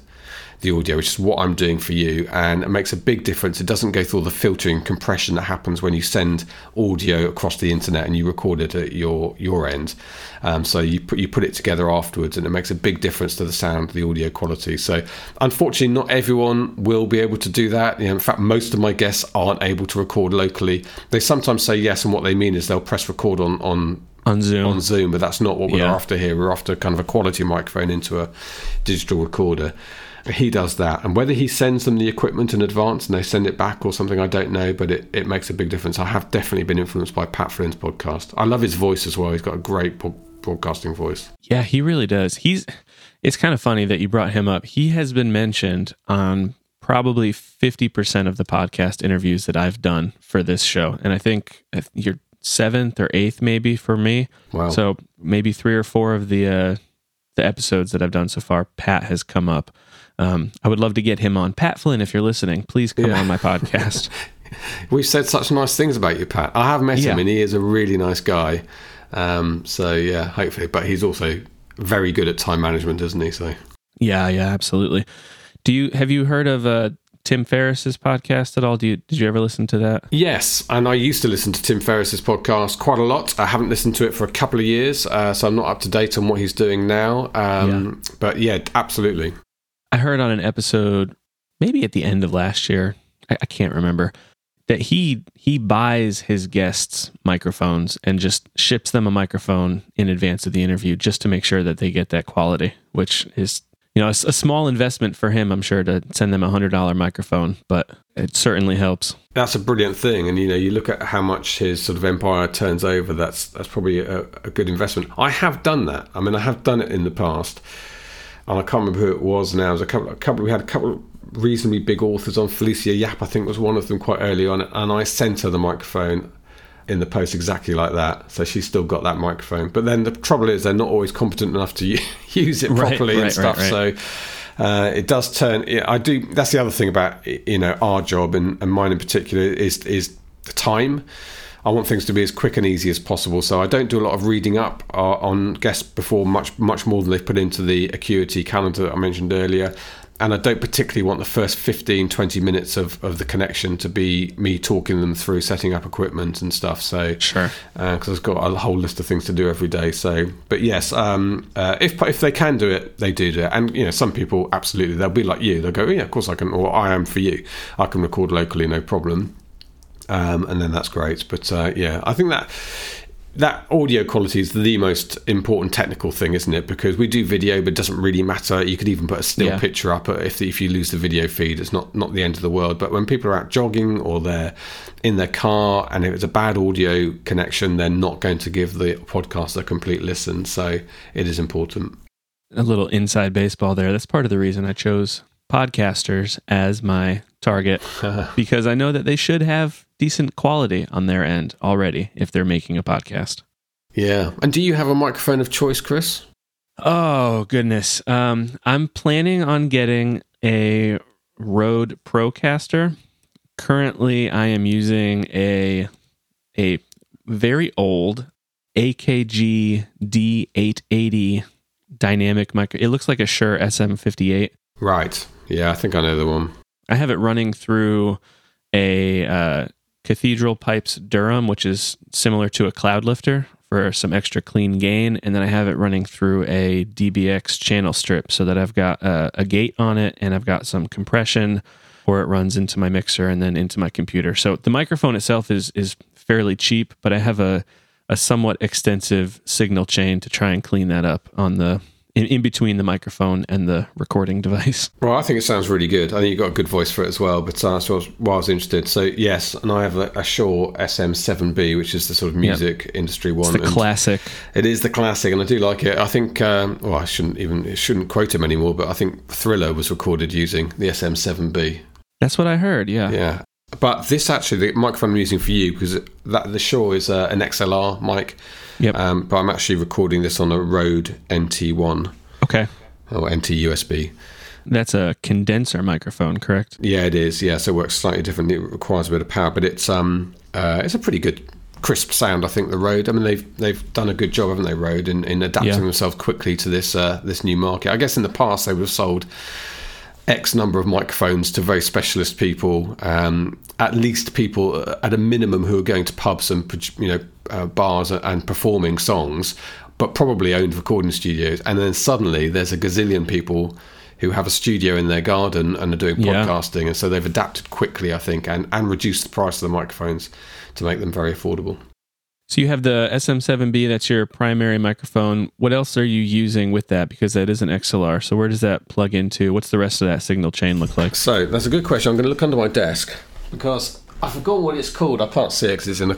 the audio, which is what I'm doing for you, and it makes a big difference. It doesn't go through all the filtering compression that happens when you send audio across the internet and you record it at your your end. Um, so you put you put it together afterwards, and it makes a big difference to the sound, the audio quality. So unfortunately, not everyone will be able to do that. You know, in fact, most of my guests aren't able to record locally. They sometimes say yes, and what they mean is they'll press record on on On Zoom. on Zoom, but that's not what we're Yeah. after here. We're after kind of a quality microphone into a digital recorder. He does that, and whether he sends them the equipment in advance and they send it back or something, I don't know, but it, it makes a big difference. I have definitely been influenced by Pat Flynn's podcast. I love his voice as well. He's got a great broadcasting voice. Yeah, he really does. He's it's kind of funny that you brought him up. He has been mentioned on probably 50% of the podcast interviews that I've done for this show. And I think you're seventh or eighth maybe for me. Wow. So maybe three or four of the uh the episodes that I've done so far, Pat has come up. Um, I would love to get him on. Pat Flynn, if you're listening, please come Yeah. on my podcast. We've said such nice things about you, Pat. I have met him, and he is a really nice guy. Um, so yeah, hopefully, but he's also very good at time management, isn't he? So yeah, yeah, absolutely. Do you have you heard of uh, Tim Ferriss's podcast at all? Do you did you ever listen to that? Yes, and I used to listen to Tim Ferriss's podcast quite a lot. I haven't listened to it for a couple of years, uh, so I'm not up to date on what he's doing now. Um, But yeah, absolutely. I heard on an episode, maybe at the end of last year, I, I can't remember, that he he buys his guests microphones and just ships them a microphone in advance of the interview just to make sure that they get that quality, which is you know a small investment for him, I'm sure, to send them a hundred dollar microphone, but it certainly helps. That's a brilliant thing, and you know, you look at how much his sort of empire turns over. That's that's probably a, a good investment. I have done that. I mean, I have done it in the past, and I can't remember who it was now. It was a couple. A couple. We had a couple of reasonably big authors on. Felicia Yap, I think, was one of them quite early on, and I sent her the microphone in the post exactly like that. So she's still got that microphone. But then the trouble is, they're not always competent enough to use it properly right, and stuff. right, right. So uh, it does turn. I do. That's the other thing about you know our job and, and mine in particular is is the time. I want things to be as quick and easy as possible, so I don't do a lot of reading up uh, on guests before much much more than they've put into the Acuity calendar that I mentioned earlier. And I don't particularly want the first 15, 20 minutes of, of the connection to be me talking them through setting up equipment and stuff. So Sure. because I've got a whole list of things to do every day. So, but yes, um, uh, if if they can do it, they do do it. And you know, some people absolutely they'll be like you. They'll go, yeah, of course I can, or I am for you. I can record locally, no problem. Um, and then that's great. But uh, yeah, I think that that audio quality is the most important technical thing, isn't it? Because we do video, but it doesn't really matter. You could even put a still Yeah. picture up if if you lose the video feed. It's not not the end of the world. But when people are out jogging or they're in their car, and if it's a bad audio connection, they're not going to give the podcast a complete listen. So it is important. a little inside baseball there. That's part of the reason I chose podcasters as my target because I know that they should have decent quality on their end already if they're making a podcast. Yeah. And do you have a microphone of choice, Chris? Oh goodness. Um, I'm planning on getting a Rode Procaster. Currently, I am using a a very old AKG D880 dynamic micro. It looks like a Shure SM58. Right. Yeah, I think I know the one. I have it running through a uh, Cathedral Pipes Durham, which is similar to a Cloudlifter for some extra clean gain. And then I have it running through a DBX channel strip so that I've got uh, a gate on it and I've got some compression or it runs into my mixer and then into my computer. So the microphone itself is is fairly cheap, but I have a a somewhat extensive signal chain to try and clean that up on the in, in between the microphone and the recording device. Well, I think it sounds really good. I think you've got a good voice for it as well. But uh, that's what why I was interested. So yes, and I have a, a Shure SM7B, which is the sort of music industry one. It's the classic. It is the classic, and I do like it. I think. Um, well, I shouldn't even it shouldn't quote him anymore, but I think Thriller was recorded using the SM7B. That's what I heard. Yeah. Yeah. But this actually, the microphone I'm using for you, because that the Shure is uh, an XLR mic. Yep. Um, but I'm actually recording this on a Rode NT1 Okay. or NT USB. That's a condenser microphone, correct? Yeah, it is. Yeah, so it works slightly differently. It requires a bit of power, but it's um uh, it's a pretty good crisp sound. I think the Rode. I mean, they've they've done a good job, haven't they, Rode, in, in adapting Yeah. themselves quickly to this uh, this new market. I guess in the past they would have sold X number of microphones to very specialist people, um, at least people at a minimum who are going to pubs and you know uh, bars and performing songs, but probably owned recording studios. And then suddenly there's a gazillion people who have a studio in their garden and are doing Yeah. podcasting, and so they've adapted quickly, I think, and and reduced the price of the microphones to make them very affordable. So you have the SM7B, that's your primary microphone. What else are you using with that? Because that is an XLR. So where does that plug into? What's the rest of that signal chain look like? So that's a good question. I'm going to look under my desk because I've forgotten what it's called. I can't see it because it's in a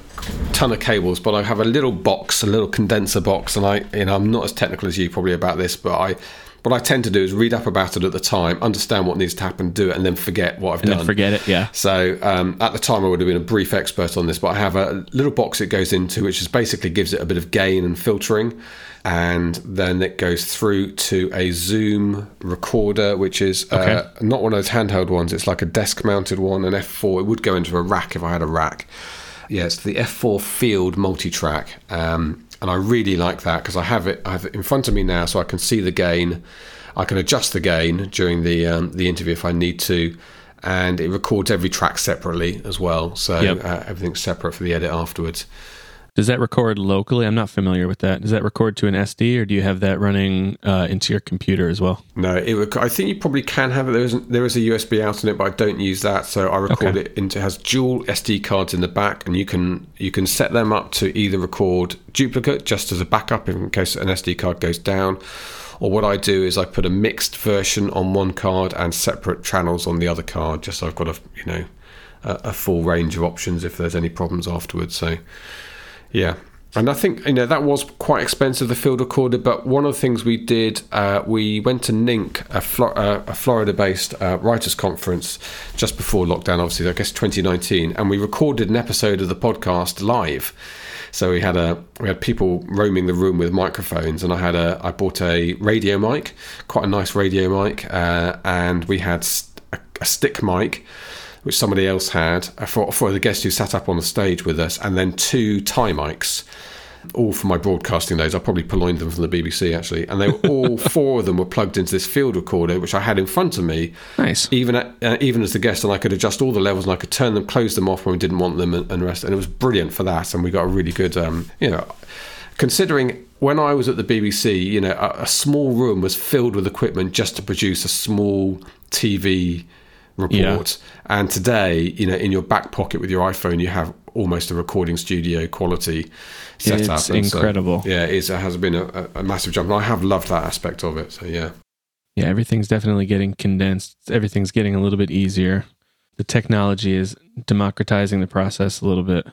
ton of cables. But I have a little box, a little condenser box, and I, you know, I'm not as technical as you probably about this, but I, what I tend to do is read up about it at the time, understand what needs to happen, do it, and then forget what I've And done. then forget it. Yeah. So um, at the time, I would have been a brief expert on this, but I have a little box it goes into, which is basically gives it a bit of gain and filtering, and then it goes through to a Zoom recorder, which is uh, not one of those handheld ones. It's like a desk-mounted one, an F4. It would go into a rack if I had a rack. Yeah, it's the F4 Field multi-track, um, and I really like that because I have it. I have it in front of me now, so I can see the gain. I can adjust the gain during the um, the interview if I need to, and it records every track separately as well. So Yep. uh, everything's separate for the edit afterwards. Does that record locally? I'm not familiar with that. Does that record to an SD or do you have that running uh, into your computer as well? No, it. Rec- I think you probably can have it. There is there is a USB out in it, but I don't use that. So I record Okay. it into it has dual SD cards in the back, and you can you can set them up to either record duplicate just as a backup in case an SD card goes down, or what I do is I put a mixed version on one card and separate channels on the other card, just so I've got a you know a, a full range of options if there's any problems afterwards. So yeah. And I think you know that was quite expensive, the field recorder. But one of the things we did, uh, we went to NINC, a, Flo- uh, a Florida-based uh, writers' conference, just before lockdown. Obviously, I guess 2019, and we recorded an episode of the podcast live. So we had a we had people roaming the room with microphones, and I had a I bought a radio mic, quite a nice radio mic, uh, and we had st- a stick mic which somebody else had uh, for, for the guest who sat up on the stage with us, and then two tie mics, all for my broadcasting days. I probably purloined them from the BBC actually, and they were all four of them were plugged into this field recorder, which I had in front of me, Nice. even at, uh, even as the guest, and I could adjust all the levels, and I could turn them, close them off when we didn't want them, and, and rest. And it was brilliant for that, and we got a really good, um, you know, considering. When I was at the BBC, you know, a, a small room was filled with equipment just to produce a small TV report. And today, you know, in your back pocket with your iPhone, you have almost a recording studio quality setup. It's And so, incredible. yeah, it, is, it has been a, a- a massive jump. And I have loved that aspect of it. So yeah. Yeah, everything's definitely getting condensed. Everything's getting a little bit easier. The technology is democratizing the process a little bit.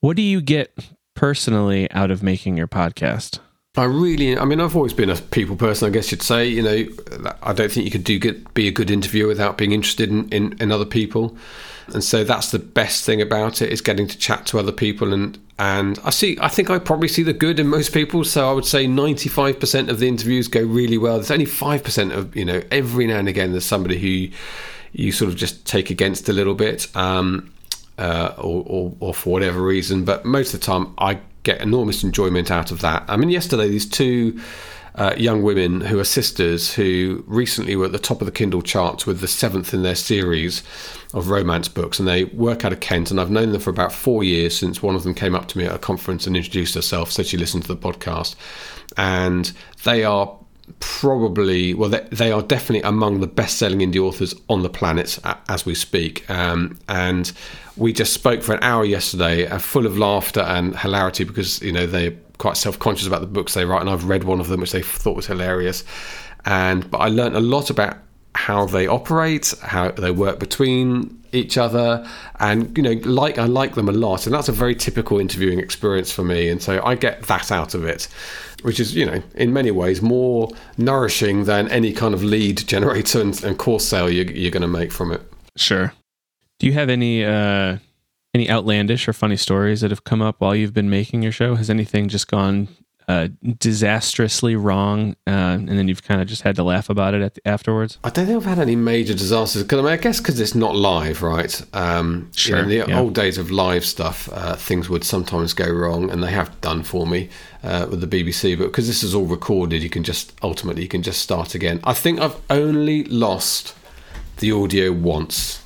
What do you get personally out of making your podcast? I really, I mean, I've always been a people person, I guess you'd say. You know, I don't think you could do good, be a good interviewer without being interested in, in, in other people. And so that's the best thing about it is getting to chat to other people. And, and I see, I think I probably see the good in most people. So I would say 95% of the interviews go really well. There's only 5% of, you know, every now and again, there's somebody who you sort of just take against a little bit. Um, uh, or, or, or for whatever reason. But most of the time, I get enormous enjoyment out of that. I mean, yesterday, these two uh, young women who are sisters who recently were at the top of the Kindle charts with the seventh in their series of romance books, and they work out of Kent. And I've known them for about four years since one of them came up to me at a conference and introduced herself, said she listened to the podcast, and they are probably well they, they are definitely among the best-selling indie authors on the planet as we speak um, and we just spoke for an hour yesterday uh, full of laughter and hilarity because you know they're quite self-conscious about the books they write and i've read one of them which they thought was hilarious and but i learned a lot about how they operate how they work between each other and you know like i like them a lot and that's a very typical interviewing experience for me and so i get that out of it which is, you know, in many ways more nourishing than any kind of lead generator and, and course sale you, you're going to make from it. Sure. Do you have any uh, any outlandish or funny stories that have come up while you've been making your show? Has anything just gone uh, disastrously wrong, uh, and then you've kind of just had to laugh about it the, afterwards? I don't think I've had any major disasters because I, mean, I guess because it's not live, right? Um, sure. You know, in the yeah. old days of live stuff, uh, things would sometimes go wrong, and they have done for me uh, with the BBC. But because this is all recorded, you can just ultimately you can just start again. I think I've only lost the audio once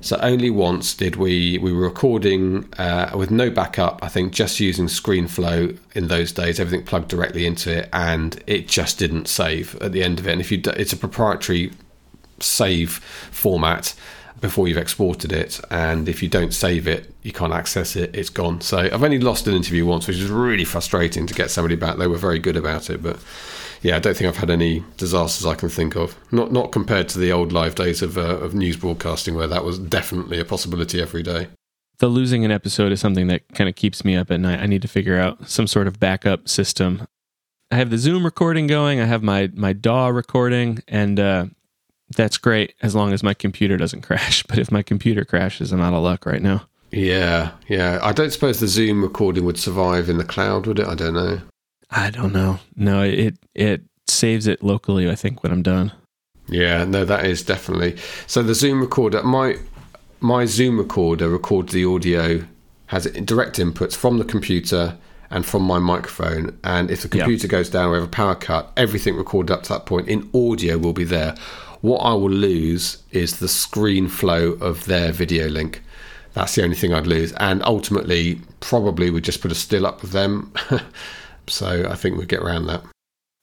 so only once did we we were recording uh, with no backup. I think just using ScreenFlow in those days, everything plugged directly into it, and it just didn't save at the end of it. And if you, it's a proprietary save format before you've exported it, and if you don't save it, you can't access it. It's gone. So I've only lost an interview once, which is really frustrating to get somebody back. They were very good about it, but yeah, I don't think I've had any disasters I can think of. Not not compared to the old live days of uh, of news broadcasting, where that was definitely a possibility every day. The losing an episode is something that kind of keeps me up at night. I need to figure out some sort of backup system. I have the Zoom recording going. I have my my DAW recording, and uh, that's great as long as my computer doesn't crash. But if my computer crashes, I'm out of luck right now. Yeah, yeah. I don't suppose the Zoom recording would survive in the cloud, would it? I don't know. I don't know. No, it it saves it locally. I think when I'm done. Yeah, no, that is definitely. So the Zoom recorder, my my Zoom recorder records the audio, has direct inputs from the computer and from my microphone. And if the computer yep. goes down, we have a power cut. Everything recorded up to that point in audio will be there. What I will lose is the ScreenFlow of their video link. That's the only thing I'd lose. And ultimately, probably would just put a still up of them. So I think we get around that.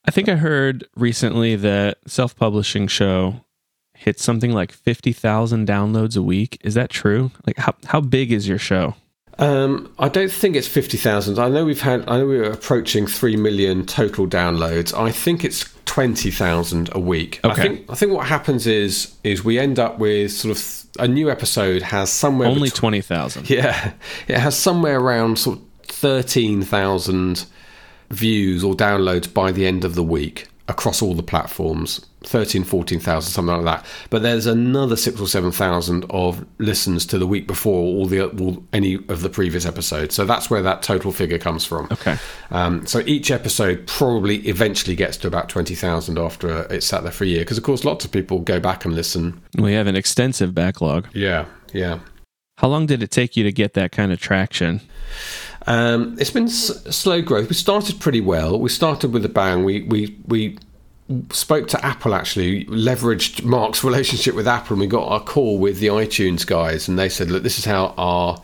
I think I heard recently that self publishing show hits something like 50,000 downloads a week. Is that true? Like, how, how big is your show? Um, I don't think it's 50,000. I know we've had, I know we are approaching 3 million total downloads. I think it's 20,000 a week. Okay. I think, I think what happens is, is we end up with sort of a new episode has somewhere. Only 20,000. Yeah. It has somewhere around sort of 13,000 views or downloads by the end of the week across all the platforms 13 14,000 something like that. But there's another 6 or 7,000 of listens to the week before all the all, any of the previous episodes. So that's where that total figure comes from. Okay. Um, so each episode probably eventually gets to about 20,000 after it's sat there for a year because of course lots of people go back and listen. We have an extensive backlog. Yeah yeah. How long did it take you to get that kind of traction um, it's been s- slow growth. We started pretty well. We started with a bang. We we we spoke to Apple actually, leveraged Mark's relationship with Apple, and we got a call with the iTunes guys, and they said, "Look, this is how our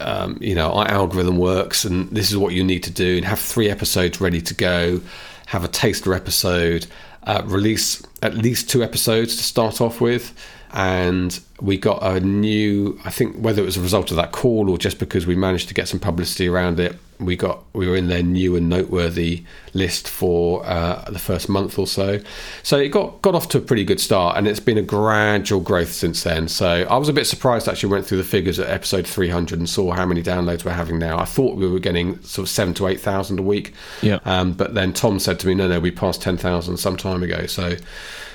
um, you know our algorithm works, and this is what you need to do, and have three episodes ready to go, have a taster episode, uh, release at least two episodes to start off with." And we got a new i think whether it was a result of that call or just because we managed to get some publicity around it we got we were in their new and noteworthy list for uh, the first month or so. So it got got off to a pretty good start and it's been a gradual growth since then. So i was a bit surprised actually went through the figures at episode 300 and saw how many downloads we're having now. I thought we were getting sort of 7 to 8000 a week. Yeah. Um, but then tom said to me no no we passed 10000 some time ago. So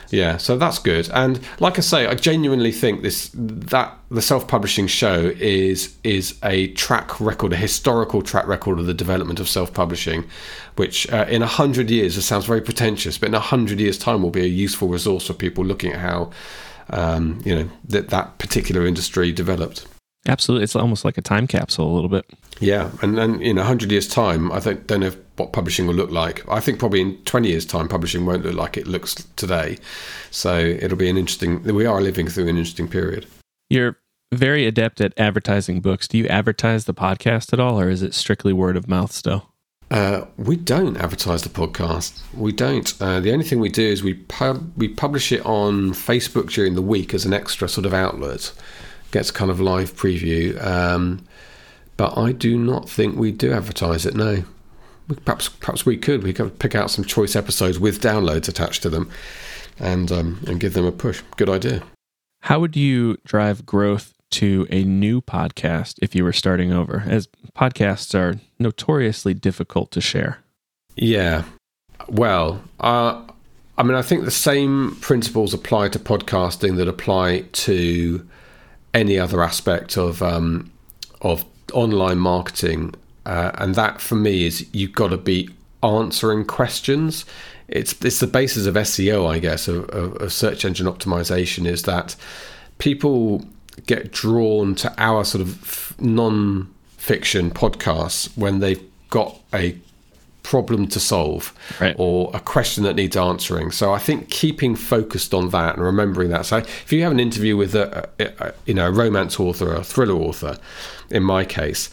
yeah, so that's good. And like I say, I genuinely think this that the self-publishing show is is a track record, a historical track record of the development of self-publishing, which uh, in a hundred years, it sounds very pretentious, but in a hundred years' time will be a useful resource for people looking at how um, you know that that particular industry developed. Absolutely, it's almost like a time capsule a little bit. Yeah, and then in a hundred years' time, I don't, don't know what publishing will look like. I think probably in twenty years' time, publishing won't look like it looks today. So it'll be an interesting. We are living through an interesting period. You're very adept at advertising books. Do you advertise the podcast at all, or is it strictly word of mouth still? Uh, we don't advertise the podcast. We don't. Uh, the only thing we do is we pub- we publish it on Facebook during the week as an extra sort of outlet. Gets kind of live preview. Um, but I do not think we do advertise it. No. We- Perhaps perhaps we could. We could pick out some choice episodes with downloads attached to them, and um, and give them a push. Good idea. How would you drive growth to a new podcast if you were starting over? As podcasts are notoriously difficult to share. Yeah. Well, uh, I mean, I think the same principles apply to podcasting that apply to any other aspect of um, of online marketing, uh, and that for me is you've got to be answering questions. It's it's the basis of SEO, I guess, of, of, of search engine optimization. Is that people get drawn to our sort of non-fiction podcasts when they've got a problem to solve Right. or a question that needs answering. So I think keeping focused on that and remembering that. So if you have an interview with a, a, a you know a romance author, or a thriller author, in my case,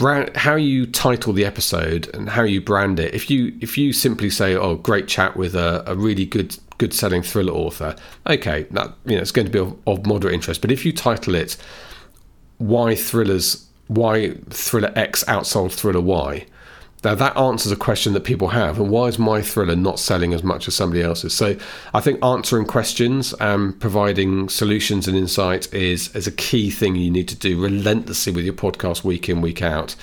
brand, how you title the episode and how you brand it. If you if you simply say, "Oh, great chat with a, a really good good selling thriller author," okay, that you know it's going to be of, of moderate interest. But if you title it why thrillers why thriller X outsold thriller Y. Now that answers a question that people have, and why is my thriller not selling as much as somebody else's? So I think answering questions and providing solutions and insight is is a key thing you need to do relentlessly with your podcast week in week out.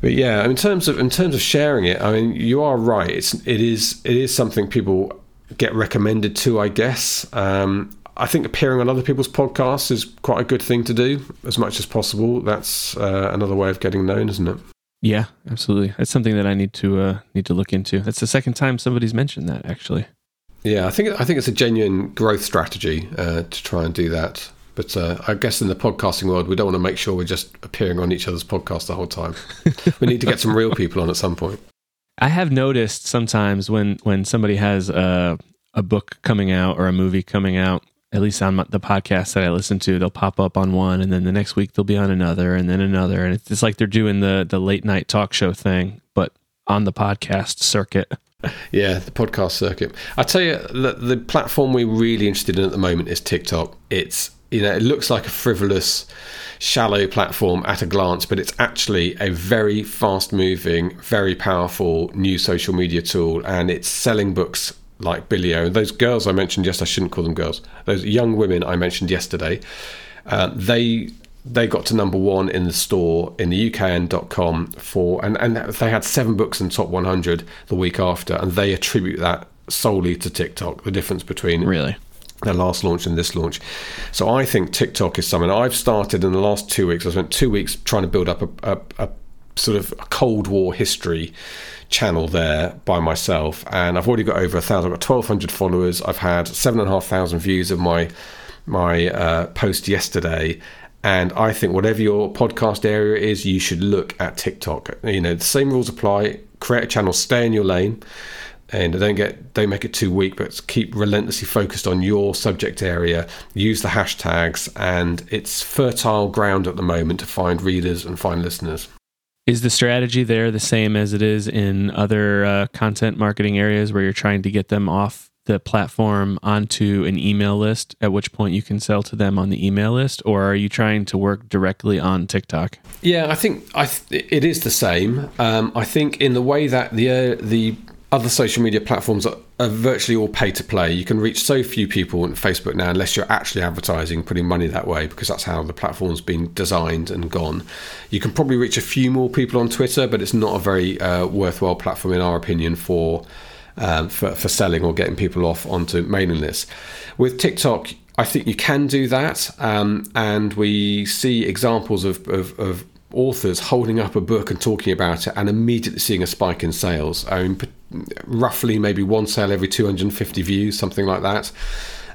But yeah, in terms of in terms of sharing it, I mean you are right. It's it is it is something people get recommended to, I guess. Um, I think appearing on other people's podcasts is quite a good thing to do as much as possible. That's uh, another way of getting known, isn't it? Yeah, absolutely. That's something that I need to uh, need to look into. That's the second time somebody's mentioned that actually. Yeah, I think I think it's a genuine growth strategy uh, to try and do that. But uh, I guess in the podcasting world, we don't want to make sure we're just appearing on each other's podcast the whole time. we need to get some real people on at some point. I have noticed sometimes when when somebody has a a book coming out or a movie coming out, at least on the podcast that I listen to, they'll pop up on one, and then the next week they'll be on another, and then another, and it's just like they're doing the the late night talk show thing, but on the podcast circuit. Yeah, the podcast circuit. I tell you, the, the platform we're really interested in at the moment is TikTok. It's you know it looks like a frivolous, shallow platform at a glance, but it's actually a very fast-moving, very powerful new social media tool, and it's selling books like Billio. And those girls I mentioned yesterday, I shouldn't call them girls. Those young women I mentioned yesterday, uh, they they got to number one in the store in the UKN.com for, and, and they had seven books in top 100 the week after, and they attribute that solely to TikTok, the difference between Really? their last launch and this launch. So I think TikTok is something I've started in the last two weeks. I spent two weeks trying to build up a, a, a sort of a Cold War history channel there by myself, and I've already got over a thousand. I've got twelve hundred followers. I've had seven and a half thousand views of my my uh, post yesterday. And I think whatever your podcast area is, you should look at TikTok. You know, the same rules apply. Create a channel, stay in your lane, and don't get don't make it too weak, but keep relentlessly focused on your subject area. Use the hashtags, and it's fertile ground at the moment to find readers and find listeners. Is the strategy there the same as it is in other uh, content marketing areas where you're trying to get them off the platform onto an email list, at which point you can sell to them on the email list, or are you trying to work directly on TikTok? Yeah, I think I th- it is the same. Um, I think in the way that the uh, the other social media platforms are, are virtually all pay to play. You can reach so few people on Facebook now unless you're actually advertising, putting money that way, because that's how the platform's been designed and gone. You can probably reach a few more people on Twitter, but it's not a very uh, worthwhile platform, in our opinion, for, um, for for selling or getting people off onto mailing lists. With TikTok, I think you can do that, um, and we see examples of, of, of authors holding up a book and talking about it and immediately seeing a spike in sales. I mean, roughly maybe one sale every 250 views, something like that.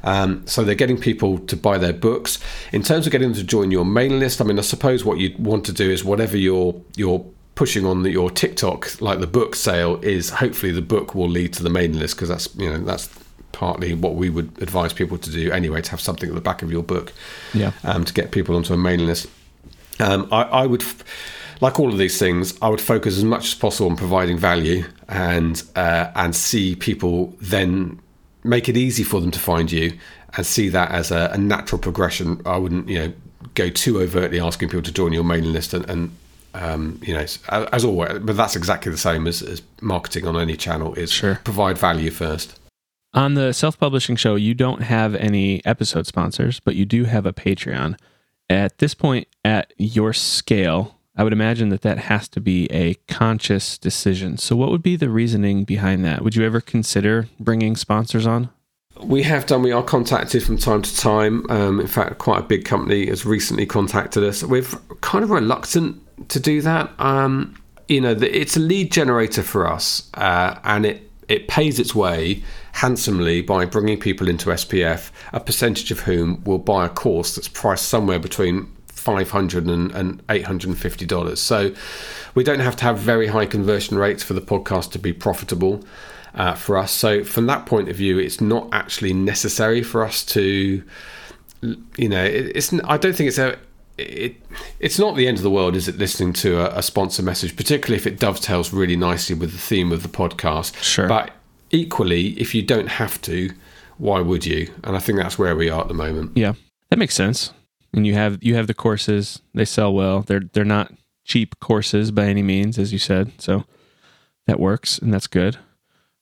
Um, so they're getting people to buy their books. In terms of getting them to join your mailing list, I mean, I suppose what you'd want to do is whatever you're you're pushing on the, your TikTok, like the book sale, is hopefully the book will lead to the mailing list because that's you know that's partly what we would advise people to do anyway to have something at the back of your book Yeah. um, to get people onto a mailing list. Um, I, I would, like all of these things, I would focus as much as possible on providing value and uh, and see people then make it easy for them to find you and see that as a, a natural progression. I wouldn't, you know, go too overtly asking people to join your mailing list and, and um, you know, as, as always, but that's exactly the same as, as marketing on any channel is Sure. provide value first. On the self publishing show, you don't have any episode sponsors, but you do have a Patreon. At this point, at your scale, I would imagine that that has to be a conscious decision. So, what would be the reasoning behind that? Would you ever consider bringing sponsors on? We have done. We are contacted from time to time. Um, in fact, quite a big company has recently contacted us. We're kind of reluctant to do that. Um, you know, the, it's a lead generator for us, uh, and it it pays its way handsomely by bringing people into SPF, a percentage of whom will buy a course that's priced somewhere between 500 and, and 850 dollars. So we don't have to have very high conversion rates for the podcast to be profitable uh, for us. So from that point of view, it's not actually necessary for us to, you know, it, it's. I don't think it's a. It, it's not the end of the world, is it? Listening to a, a sponsor message, particularly if it dovetails really nicely with the theme of the podcast. Sure. But equally, if you don't have to, why would you? And I think that's where we are at the moment. Yeah, that makes sense. And you have you have the courses; they sell well. They're they're not cheap courses by any means, as you said. So that works, and that's good.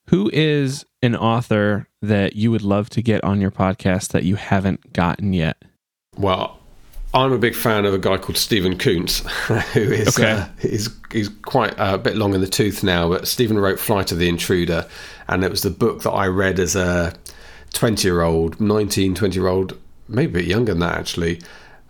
Who is an author that you would love to get on your podcast that you haven't gotten yet? Well, I'm a big fan of a guy called Stephen Coonts, who is Okay. uh, he's he's quite uh, a bit long in the tooth now. But Stephen wrote Flight of the Intruder, and it was the book that I read as a 20 year old, 19, 20 year old, maybe a bit younger than that actually.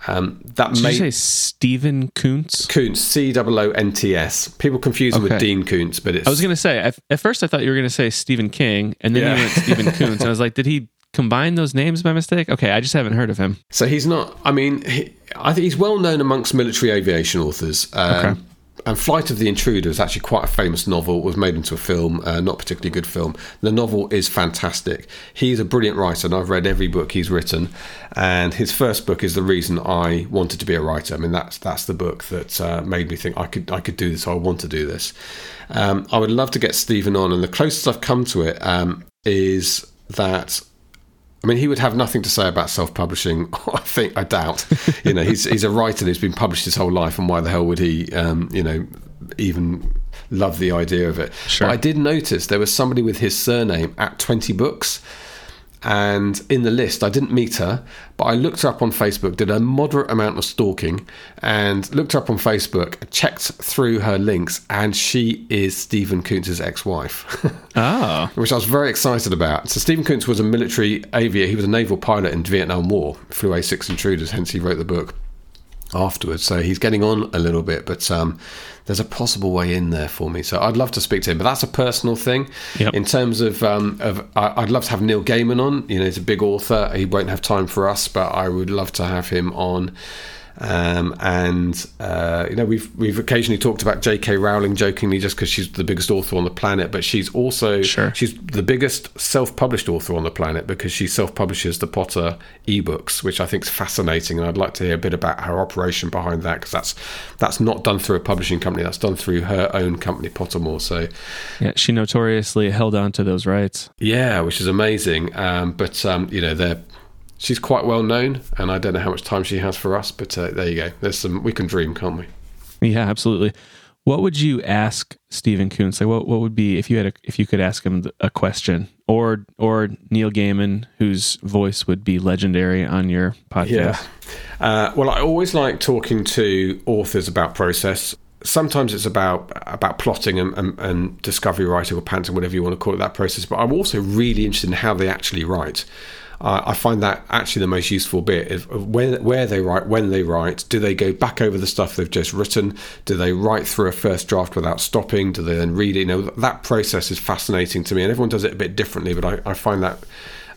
Um, that Did made you say Stephen Coonts? Coonts, C O O N T S. People confuse him with Dean Koontz, but it's I was gonna say at, at first I thought you were gonna say Stephen King, and then Yeah. you went Stephen Coonts, and I was like, did he combine those names by mistake? Okay, I just haven't heard of him. So he's not. I mean, he, I think he's well known amongst military aviation authors. Um, Okay. And Flight of the Intruder is actually quite a famous novel. Was made into a film, uh, not particularly good film. The novel is fantastic. He's a brilliant writer, and I've read every book he's written. And his first book is the reason I wanted to be a writer. I mean, that's that's the book that uh, made me think I could I could do this. I want to do this. Um, I would love to get Stephen on, and the closest I've come to it um, is that I mean, he would have nothing to say about self-publishing. I think I doubt. You know, he's he's a writer who's been published his whole life, and why the hell would he, um, you know, even love the idea of it? Sure. But I did notice there was somebody with his surname at twenty books, and in the list, I didn't meet her, but I looked her up on Facebook, did a moderate amount of stalking, and looked her up on Facebook, checked through her links, and she is Stephen Coonts's ex-wife. Oh, which I was very excited about. So Stephen Coonts was a military aviator. He was a naval pilot in the Vietnam War, flew A6 Intruders, hence he wrote the book afterwards. So he's getting on a little bit, but um, there's a possible way in there for me. So I'd love to speak to him, but that's a personal thing. Yep. In terms of, um, of I'd love to have Neil Gaiman on. You know, he's a big author. He won't have time for us, but I would love to have him on. Um, and uh, you know we've we've occasionally talked about J.K. Rowling jokingly just because she's the biggest author on the planet, but she's also Sure. she's the biggest self-published author on the planet because she self-publishes the Potter ebooks, which I think is fascinating, and I'd like to hear a bit about her operation behind that because that's that's not done through a publishing company, that's done through her own company, Pottermore. So yeah. She notoriously held on to those rights. yeah, which is amazing. Um, but um, you know they're. She's quite well known, and I don't know how much time she has for us. But uh, there you go. There's some. We can dream, can't we? Yeah, absolutely. What would you ask Stephen Coonts? Like, what what would be if you had a, if you could ask him a question, or or Neil Gaiman, whose voice would be legendary on your podcast? Yeah. Uh, well, I always like talking to authors about process. Sometimes it's about about plotting and, and, and discovery writing or pantsing, whatever you want to call it, that process. But I'm also really interested in how they actually write. Uh, I find that actually the most useful bit is of where, where they write, when they write. Do they go back over the stuff they've just written? Do they write through a first draft without stopping? Do they then read it? You know, that process is fascinating to me, and everyone does it a bit differently. But I, I find that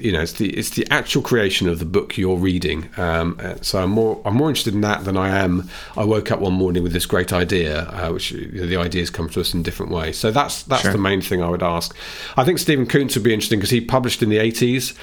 You know, it's the it's the actual creation of the book you're reading. Um, uh, so I'm more I'm more interested in that than I am. I woke up one morning with this great idea, uh, which you know, the ideas come to us in different ways. So that's that's Sure. the main thing I would ask. I think Stephen Coonts would be interesting because he published in the 80s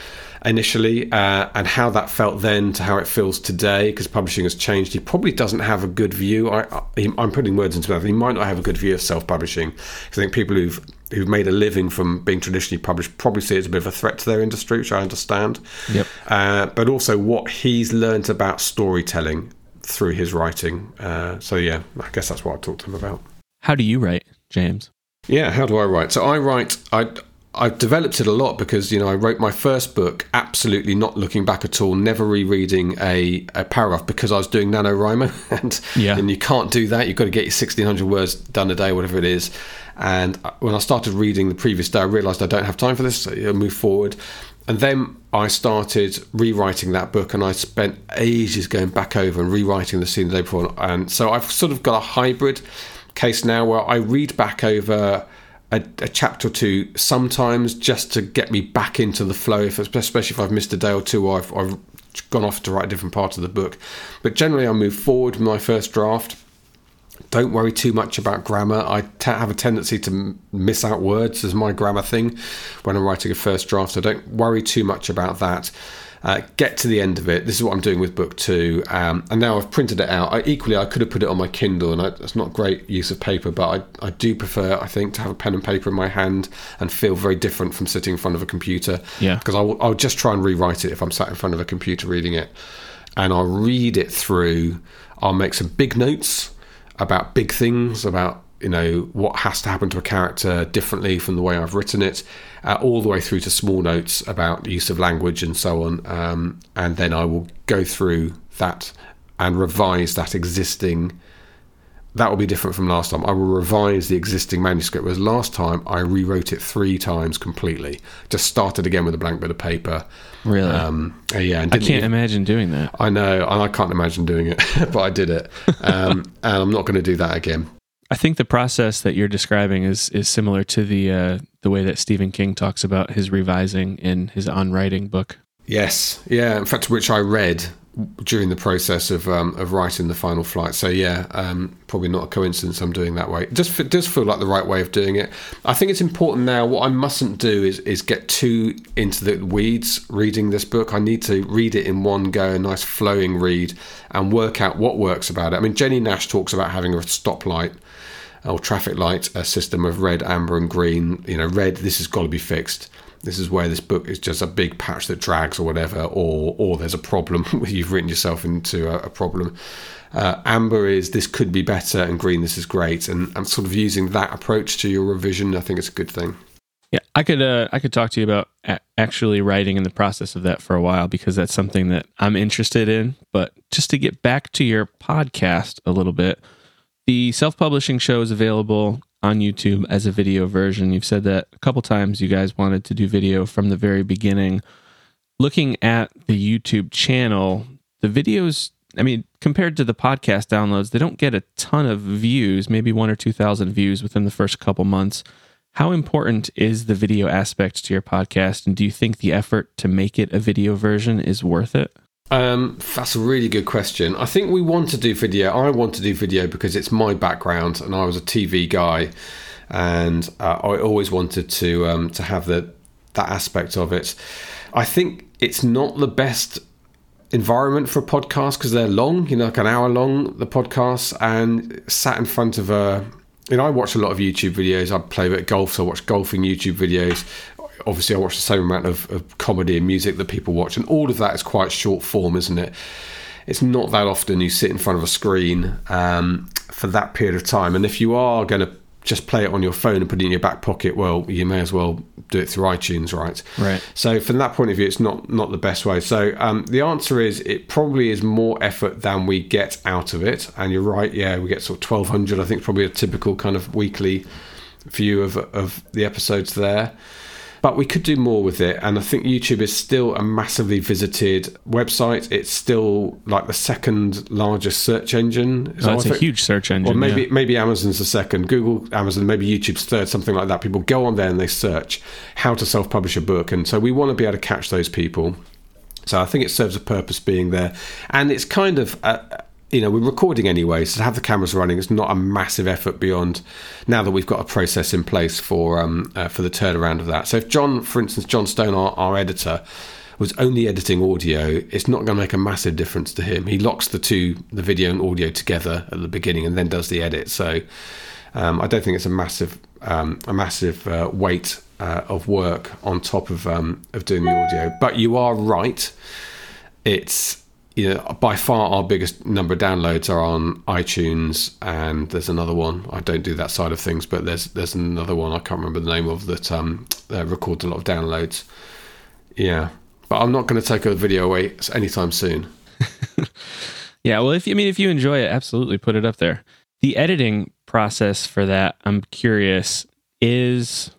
initially, uh, and how that felt then to how it feels today, because publishing has changed. He probably doesn't have a good view. I, I, I'm putting words into his mouth. He might not have a good view of self-publishing. I think people who've who've made a living from being traditionally published probably see it as a bit of a threat to their industry, which I understand. Yep. Uh, but also what he's learnt about storytelling through his writing. Uh, so yeah, I guess that's what I talked to him about. How do you write, James? Yeah, how do I write? So I write. I I've developed it a lot because you know I wrote my first book absolutely not looking back at all, never rereading a, a paragraph because I was doing NaNoWriMo and Yeah. and you can't do that. You've got to get your sixteen hundred words done a day, whatever it is. And when I started reading the previous day, I realised I don't have time for this. So I moved forward, and then I started rewriting that book, and I spent ages going back over and rewriting the scene the day before. And so I've sort of got a hybrid case now where I read back over a, a chapter or two sometimes just to get me back into the flow, if, especially if I've missed a day or two or I've, I've gone off to write a different part of the book. But generally, I move forward with my first draft. Don't worry too much about grammar. I t- have a tendency to m- miss out words as my grammar thing when I'm writing a first draft. So don't worry too much about that. Uh, get to the end of it. This is what I'm doing with book two, um, and now I've printed it out. I, equally, I could have put it on my Kindle, and I, it's not great use of paper, but I, I do prefer, I think, to have a pen and paper in my hand and feel very different from sitting in front of a computer. Yeah. because I'll, I'll just try and rewrite it if I'm sat in front of a computer reading it, and I'll read it through. I'll make some big notes about big things, about you know what has to happen to a character differently from the way I've written it, uh, all the way through to small notes about the use of language and so on. Um, and then I will go through that and revise that existing. That will be different from last time. I will revise the existing manuscript. Whereas last time I rewrote it three times completely. Just started again with a blank bit of paper. Really? Um, uh, yeah, and I can't even- imagine doing that. I know, and I can't imagine doing it, but I did it, um, and I'm not going to do that again. I think the process that you're describing is is similar to the uh, the way that Stephen King talks about his revising in his on writing book. Yes, yeah. In fact, which I read during the process of um, of writing the final flight. So yeah, um, probably not a coincidence. I'm doing that way. It just it does feel like the right way of doing it. I think it's important now. What I mustn't do is is get too into the weeds reading this book. I need to read it in one go, a nice flowing read, and work out what works about it. I mean, Jennie Nash talks about having a stoplight or traffic light a system of red, amber, and green. You know, red, this has got to be fixed. This is where this book is just a big patch that drags or whatever, or or there's a problem you've written yourself into a, a problem. Uh, amber is this could be better, and green this is great, and, and sort of using that approach to your revision, I think it's a good thing. Yeah, I could uh, I could talk to you about a- actually writing in the process of that for a while because that's something that I'm interested in. But just to get back to your podcast a little bit, the self publishing show is available on YouTube as a video version. You've said that a couple times. You guys wanted to do video from the very beginning. Looking at the YouTube channel, the videos. I mean, compared to the podcast downloads, they don't get a ton of views, maybe one or two thousand views within the first couple months. How important is the video aspect to your podcast? And do you think the effort to make it a video version is worth it? Um, that's a really good question. I think we want to do video. I want to do video because it's my background, and I was a TV guy, and uh, I always wanted to um, to have the that aspect of it. I think it's not the best environment for a podcast because they're long, you know, like an hour long the podcasts, and sat in front of a. You know, I watch a lot of YouTube videos. I play a bit of golf, so I watch golfing YouTube videos. Obviously, I watch the same amount of, of comedy and music that people watch, and all of that is quite short form, isn't it? It's not that often you sit in front of a screen um, for that period of time. And if you are going to just play it on your phone and put it in your back pocket, well, you may as well do it through iTunes, right? Right. So from that point of view, it's not not the best way. So um, the answer is it probably is more effort than we get out of it. And you're right, yeah, we get sort of twelve hundred. I think probably a typical kind of weekly view of of the episodes there. But we could do more with it. And I think YouTube is still a massively visited website. It's still like the second largest search engine. Oh, that's a huge search engine. Or maybe yeah. maybe Amazon's the second, Google, Amazon, maybe YouTube's third, something like that. People go on there and they search how to self-publish a book, and so we want to be able to catch those people. So I think it serves a purpose being there, and it's kind of. Uh, you know, we're recording anyway, so to have the cameras running it's not a massive effort beyond now that we've got a process in place for um, uh, for the turnaround of that. So if John, for instance, John Stone, our, our editor, was only editing audio, it's not going to make a massive difference to him. He locks the two, the video and audio together at the beginning, and then does the edit. So um, I don't think it's a massive um, a massive uh, weight uh, of work on top of um, of doing the audio. But you are right; it's you know, by far our biggest number of downloads are on iTunes, and there's another one. I don't do that side of things, but there's there's another one I can't remember the name of that um, uh, records a lot of downloads. Yeah, but I'm not going to take a video away anytime soon. yeah, well, if you I mean if you enjoy it, absolutely put it up there. The editing process for that, I'm curious, is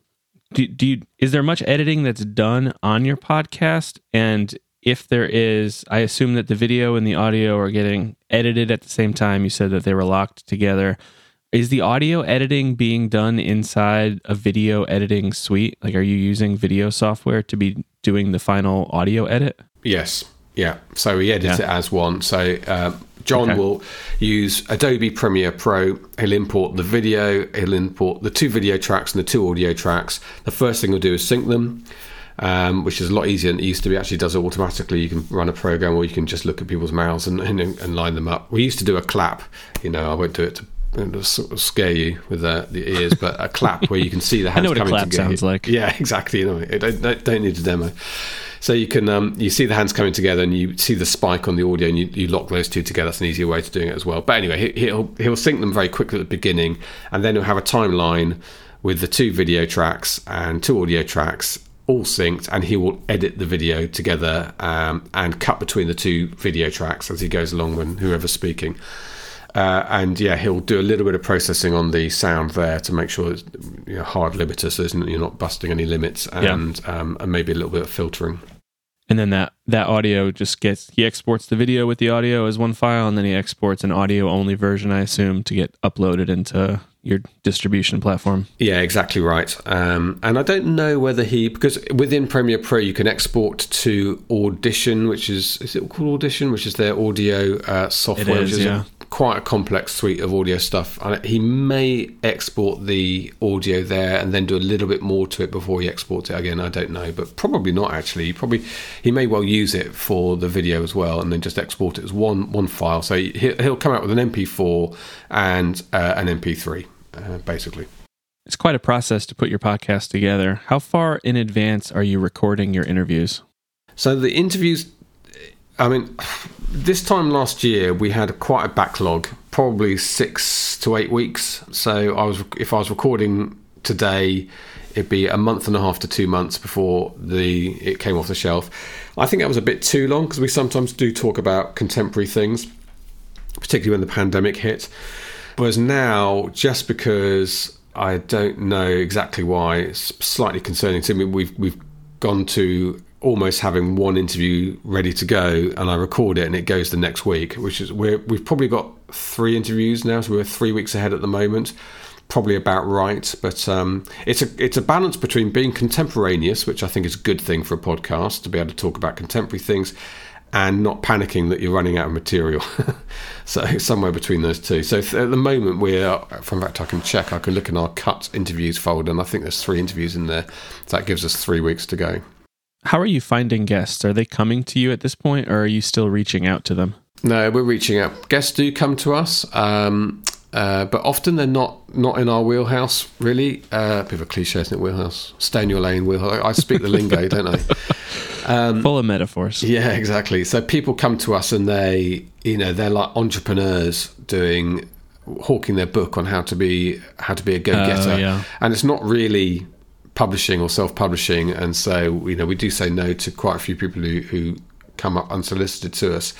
do, do you is there much editing that's done on your podcast and if there is, I assume that the video and the audio are getting edited at the same time. You said that they were locked together. Is the audio editing being done inside a video editing suite? Like, are you using video software to be doing the final audio edit? Yes. Yeah. So we edit Yeah. it as one. So uh, John Okay. will use Adobe Premiere Pro. He'll import the video. He'll import the two video tracks and the two audio tracks. The first thing he'll do is sync them. Um, which is a lot easier than it used to be. Actually, does it automatically. You can run a program, or you can just look at people's mouths and, and, and line them up. We used to do a clap. You know, I won't do it to sort of scare you with the, the ears, but a clap where you can see the hands I know what a coming clap together. sounds like. Yeah, exactly. You know, don't, don't, need a demo. So you can um, you see the hands coming together and you see the spike on the audio and you, you lock those two together. That's an easier way to doing it as well. But anyway, he, he'll he'll sync them very quickly at the beginning, and then he'll have a timeline with the two video tracks and two audio tracks all synced, and he will edit the video together um, and cut between the two video tracks as he goes along when whoever's speaking. Uh, and yeah, he'll do a little bit of processing on the sound there to make sure it's you know, hard limiter, so isn't- you're not busting any limits, Yeah. and um, and maybe a little bit of filtering. And then that that audio just gets he exports the video with the audio as one file, and then he exports an audio only version, I assume, to get uploaded into your distribution platform. Yeah, exactly right. Um, and I don't know whether he because within Premiere Pro you can export to Audition, which is is it called Audition, which is their audio uh, software, It which is, is yeah. quite a complex suite of audio stuff. And he may export the audio there and then do a little bit more to it before he exports it again. I don't know, but probably not actually. He probably he may well use it for the video as well, and then just export it as one one file. So he, he'll come out with an MP4 and uh, an MP3, uh, basically. It's quite a process to put your podcast together. How far in advance are you recording your interviews? So the interviews, I mean, this time last year we had quite a backlog, probably six to eight weeks. So I was, if I was recording today, it'd be a month and a half to two months before the it came off the shelf. I think that was a bit too long because we sometimes do talk about contemporary things, particularly when the pandemic hit. Whereas now, just because I don't know exactly why, it's slightly concerning to me. We've we've gone to almost having one interview ready to go, and I record it, and it goes the next week. Which is we're we've probably got three interviews now, so we're three weeks ahead at the moment. Probably about right, but um, it's a it's a balance between being contemporaneous, which I think is a good thing for a podcast to be able to talk about contemporary things, and not panicking that you're running out of material. so somewhere between those two. So th- at the moment we're, in fact, I can check. I can look in our cut interviews folder, and I think there's three interviews in there. So that gives us three weeks to go. How are you finding guests? Are they coming to you at this point, or are you still reaching out to them? No, we're reaching out. Guests do come to us, um, uh, but often they're not not in our wheelhouse. Really, uh, bit of a cliche, isn't it? Wheelhouse, stay in your lane. Wheelhouse. I speak the lingo, don't I? Um, Full of metaphors. Yeah, exactly. So people come to us and they, you know, they're like entrepreneurs doing hawking their book on how to be how to be a go-getter. Oh, yeah. And it's not really publishing or self-publishing and so, you know, we do say no to quite a few people who who come up unsolicited to us.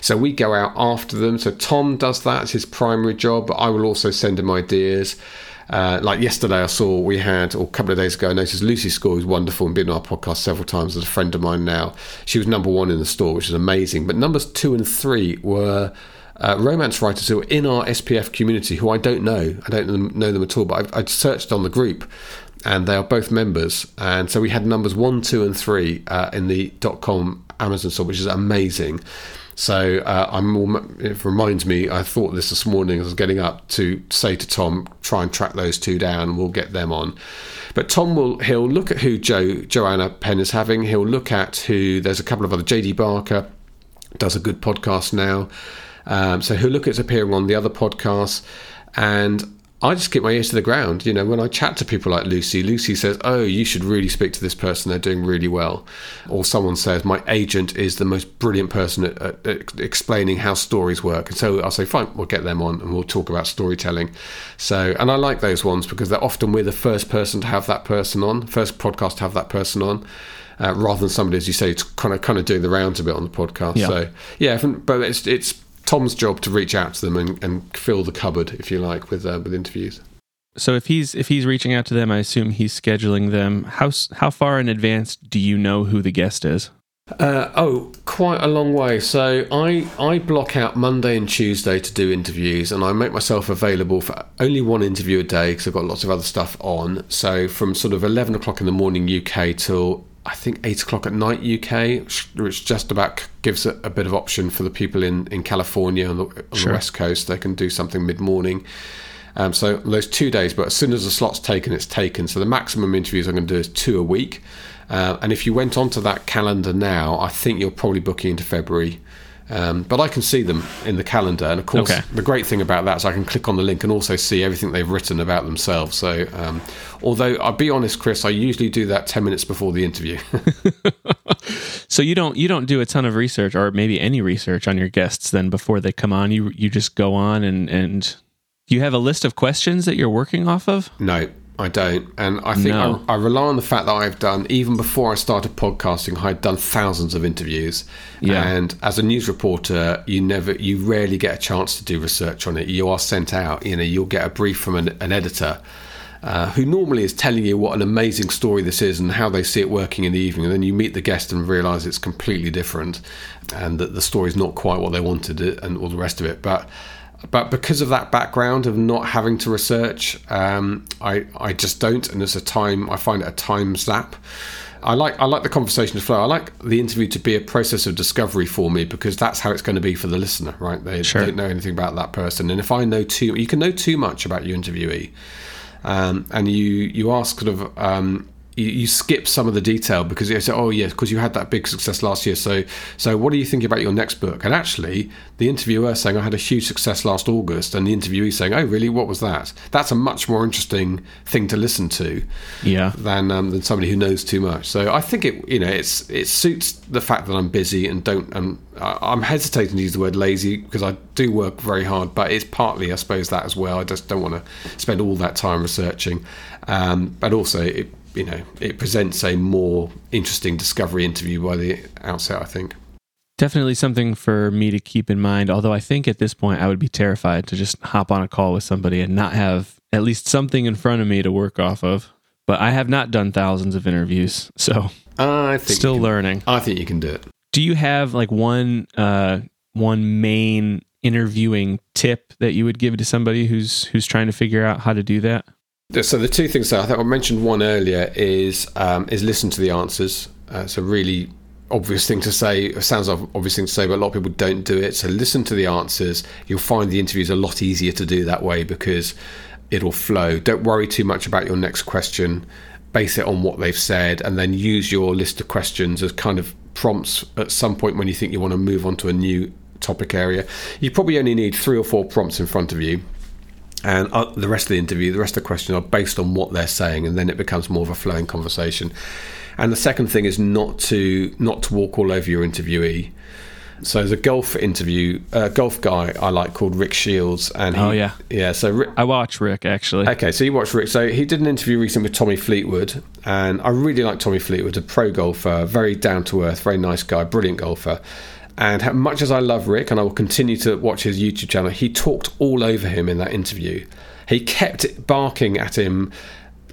So we go out after them. So Tom does that as his primary job, but I will also send him ideas. Uh, like yesterday, I saw we had, or a couple of days ago, I noticed Lucy Score, who's wonderful and been on our podcast several times as a friend of mine now. She was number one in the store, which is amazing. But numbers two and three were uh, romance writers who are in our SPF community who I don't know. I don't know them at all, but I, I searched on the group and they are both members. And so we had numbers one, two, and three uh, in the dot .com Amazon store, which is amazing. So uh, I'm. It reminds me. I thought this this morning as I was getting up to say to Tom, try and track those two down. We'll get them on. But Tom will. He'll look at who Joanna Penn is having. He'll look at who. There's a couple of other. JD Barker does a good podcast now. Um, so he'll look at appearing on the other podcasts, and I just keep my ears to the ground. You know, when I chat to people like Lucy, Lucy says, "Oh, you should really speak to this person. They're doing really well." Or someone says, "My agent is the most brilliant person at, at, at, explaining how stories work." And so I'll say, "Fine, we'll get them on, and we'll talk about storytelling." So, and I like those ones because they're often we're the first person to have that person on, first podcast to have that person on. Uh, rather than somebody, as you say, kind of kind of doing the rounds a bit on the podcast. Yeah. So yeah, but it's it's Tom's job to reach out to them and, and fill the cupboard, if you like, with uh, with interviews. So if he's if he's reaching out to them, I assume he's scheduling them. How how far in advance do you know who the guest is? Uh, oh, quite a long way. So I I block out Monday and Tuesday to do interviews, and I make myself available for only one interview a day because I've got lots of other stuff on. So from sort of eleven o'clock in the morning UK till I think eight o'clock at night UK, which just about gives a, a bit of option for the people in, in California on, the, on sure. the west coast. They can do something mid morning. Um, so those two days, but as soon as the slot's taken, it's taken. So the maximum interviews I'm going to do is two a week. Uh, and if you went onto that calendar now, I think you're probably booking into February. Um, but I can see them in the calendar, and of course, okay. the great thing about that is I can click on the link and also see everything they've written about themselves. So, um, although I'll be honest, Chris, I usually do that ten minutes before the interview. so you don't you don't do a ton of research, or maybe any research on your guests then before they come on. You you just go on and and you have a list of questions that you're working off of. No, I don't. And I think no. I, I, rely on the fact that I've done, even before I started podcasting, I had done thousands of interviews. Yeah. And as a news reporter, you never, you rarely get a chance to do research on it. You are sent out, you know, you'll get a brief from an, an editor. Uh, who normally is telling you what an amazing story this is and how they see it working in the evening, and then you meet the guest and realize it's completely different, and that the story is not quite what they wanted it, and all the rest of it. But but because of that background of not having to research, um, I I just don't, and it's a time I find it a time zap. I like I like the conversation to flow. I like the interview to be a process of discovery for me because that's how it's going to be for the listener, right? They sure. don't know anything about that person, and if I know too, you can know too much about your interviewee, um, and you you ask sort of um, you, you, skip some of the detail because you say, "Oh, yeah, because you had that big success last year." So, so what are you thinking about your next book? And actually, the interviewer saying, "I had a huge success last August," and the interviewee saying, "Oh, really? What was that?" That's a much more interesting thing to listen to, yeah, than um, than somebody who knows too much. So, I think it, you know, it's it suits the fact that I'm busy and don't. Um, I'm hesitating to use the word lazy because I do work very hard, but it's partly, I suppose, that as well. I just don't want to spend all that time researching, um, but also it you know, it presents a more interesting discovery interview by the outset, I think. Definitely something for me to keep in mind. Although I think at this point I would be terrified to just hop on a call with somebody and not have at least something in front of me to work off of. But I have not done thousands of interviews, so I think still can, learning. I think you can do it. Do you have like one uh, one main interviewing tip that you would give to somebody who's who's trying to figure out how to do that? So the two things that I I mentioned one earlier is um, is listen to the answers. Uh, it's a really obvious thing to say. Sounds like obvious thing to say, but a lot of people don't do it. So listen to the answers. You'll find the interviews a lot easier to do that way because it'll flow. Don't worry too much about your next question. Base it on what they've said, and then use your list of questions as kind of prompts at some point when you think you want to move on to a new topic area. You probably only need three or four prompts in front of you and uh, the rest of the interview, the rest of the question are based on what they're saying, and then it becomes more of a flowing conversation. And the second thing is not to not to walk all over your interviewee. So there's a golf interview, a uh, golf guy I like called Rick Shields, and he, oh yeah, yeah. So Rick, I watch Rick actually. Okay, so you watch Rick. So he did an interview recently with Tommy Fleetwood, and I really like Tommy Fleetwood, a pro golfer, very down to earth, very nice guy, brilliant golfer. And much as I love Rick and I will continue to watch his YouTube channel, he talked all over him in that interview. he kept barking at him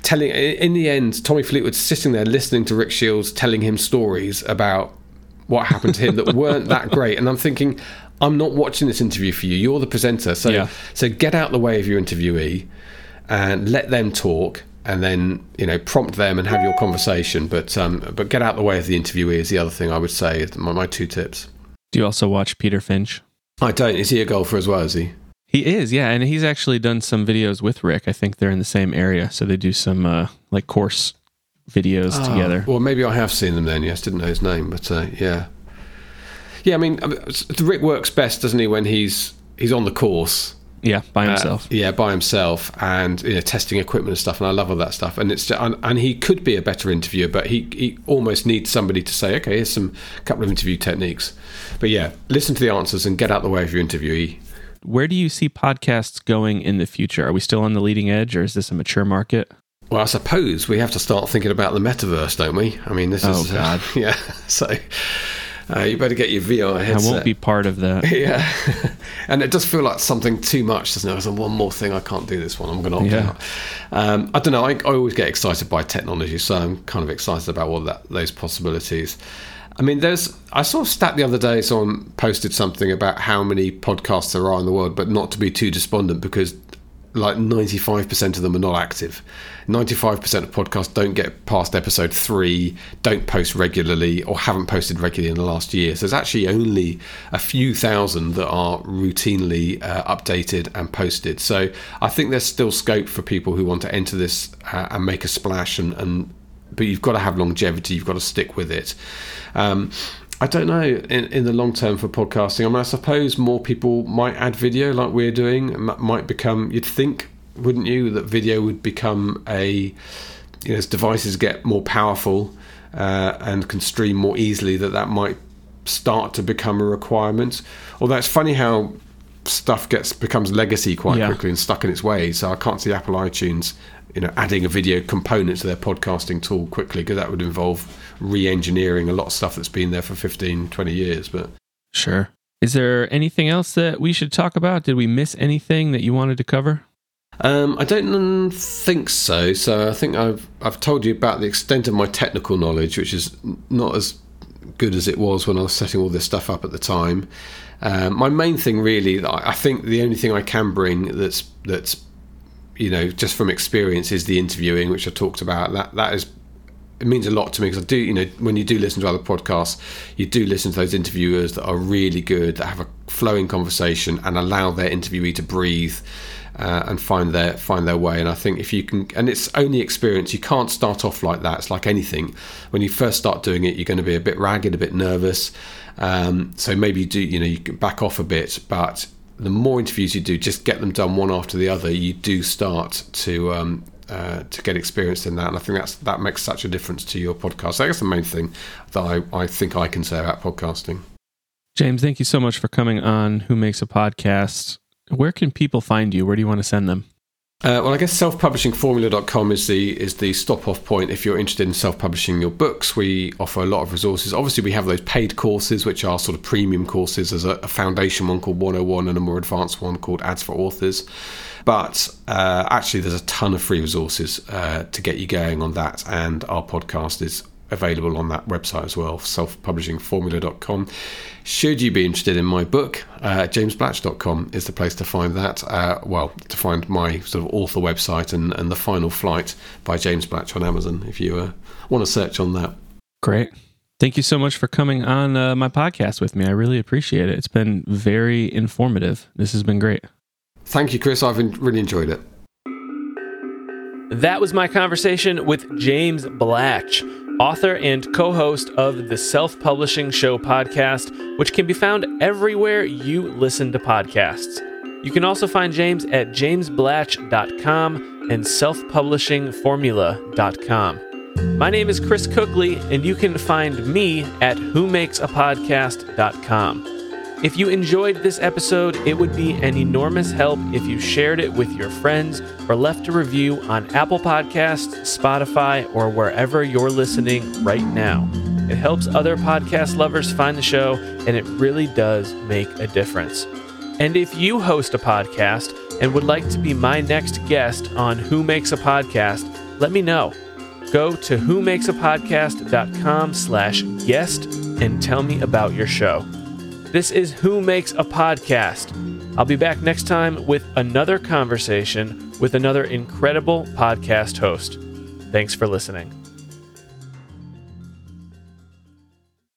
telling in the end tommy fleetwood's sitting there listening to rick shields telling him stories about what happened to him that weren't that great. And i'm thinking i'm not watching this interview for you. You're the presenter. So Yeah. so get out the way of your interviewee and let them talk and then you know prompt them and have your conversation. But um but get out the way of the interviewee is the other thing i would say my, my two tips Do you also watch Peter Finch? i don't is he a golfer as well is he He is, yeah, and he's actually done some videos with Rick. I think they're in the same area, so they do some uh, like course videos together. Well, maybe I have seen them then. Yes, didn't know his name, but uh, yeah, yeah. I mean, uh, Rick works best, doesn't he, when he's he's on the course, Yeah, by uh, himself. yeah, by himself, and you know, testing equipment and stuff. And I love all that stuff. And it's and, and he could be a better interviewer, but he he almost needs somebody to say, okay, here's some couple of interview techniques. But yeah, listen to the answers and get out the way of your interviewee. Where do you see podcasts going in the future? Are we still on the leading edge, or is this a mature market? Well, I suppose we have to start thinking about the metaverse, don't we? I mean, this Oh, is God. yeah. So uh, you better get your VR headset. I won't be part of that. Yeah, and it does feel like something too much, doesn't it? There's one more thing I can't do this one. I'm going to opt Yeah. out. Um, I don't know. I, I always get excited by technology, so I'm kind of excited about all that those possibilities. I mean, there's. I saw a stat the other day. Someone posted something about how many podcasts there are in the world, but not to be too despondent because like 95% of them are not active. 95% of podcasts don't get past episode three, don't post regularly, or haven't posted regularly in the last year. So there's actually only a few thousand that are routinely uh, updated and posted. So I think there's still scope for people who want to enter this uh, and make a splash and, and but you've got to have longevity. You've got to stick with it. Um, I don't know in, in the long term for podcasting. I mean, I suppose more people might add video like we're doing. M- might become. You'd think, wouldn't you, that video would become a. You know, as devices get more powerful uh, and can stream more easily, that that might start to become a requirement. Although it's funny how stuff gets becomes legacy quite Yeah. quickly and stuck in its ways. So I can't see Apple iTunes, you know, adding a video component to their podcasting tool quickly because that would involve re-engineering a lot of stuff that's been there for 15, 20 years. But Sure. Is there anything else that we should talk about? Did we miss anything that you wanted to cover? um, I don't think so. So I think I've I've told you about the extent of my technical knowledge, which is not as good as it was when I was setting all this stuff up at the time. Um, my main thing, really, I I think the only thing I can bring that's that's you know just from experience is the interviewing, which I talked about. That that is it means a lot to me because I do, you know, when you do listen to other podcasts, you do listen to those interviewers that are really good, that have a flowing conversation and allow their interviewee to breathe uh, and find their find their way. And I think if you can, and it's only experience, you can't start off like that. It's like anything. When you first start doing it, you're going to be a bit ragged, a bit nervous. Um, so maybe you do, you know, you can back off a bit, but the more interviews you do, just get them done one after the other. You do start to um, uh, to get experienced in that, and I think that's that makes such a difference to your podcast. That's the main thing that I, I think I can say about podcasting. James, thank you so much for coming on Who Makes a Podcast. Where can people find you? Where do you want to send them? Uh, well, I guess self-publishingformula.com is the is the stop-off point if you're interested in self-publishing your books. We offer a lot of resources. Obviously, we have those paid courses, which are sort of premium courses. There's a, a foundation one called 101 and a more advanced one called Ads for Authors. But uh, actually, there's a ton of free resources uh, to get you going on that, and our podcast is available on that website as well, self-publishingformula.com. Should you be interested in my book, uh, jamesblatch.com is the place to find that. Uh, well, to find my sort of author website and, and The Final Flight by James Blatch on Amazon if you uh, want to search on that. Great. Thank you so much for coming on uh, my podcast with me. I really appreciate it. It's been very informative. This has been great. Thank you, Chris. I've really enjoyed it. That was my conversation with James Blatch, author and co host of the Self Publishing Show podcast, which can be found everywhere you listen to podcasts. You can also find James at jamesblatch.com and selfpublishingformula.com. My name is Chris Cookley, and you can find me at whomakesapodcast.com. If you enjoyed this episode, it would be an enormous help if you shared it with your friends or left a review on Apple Podcasts, Spotify, or wherever you're listening right now. It helps other podcast lovers find the show, and it really does make a difference. And if you host a podcast and would like to be my next guest on Who Makes a Podcast, let me know. Go to whomakesapodcast.com slash guest and tell me about your show. This is Who Makes a Podcast. I'll be back next time with another conversation with another incredible podcast host. Thanks for listening.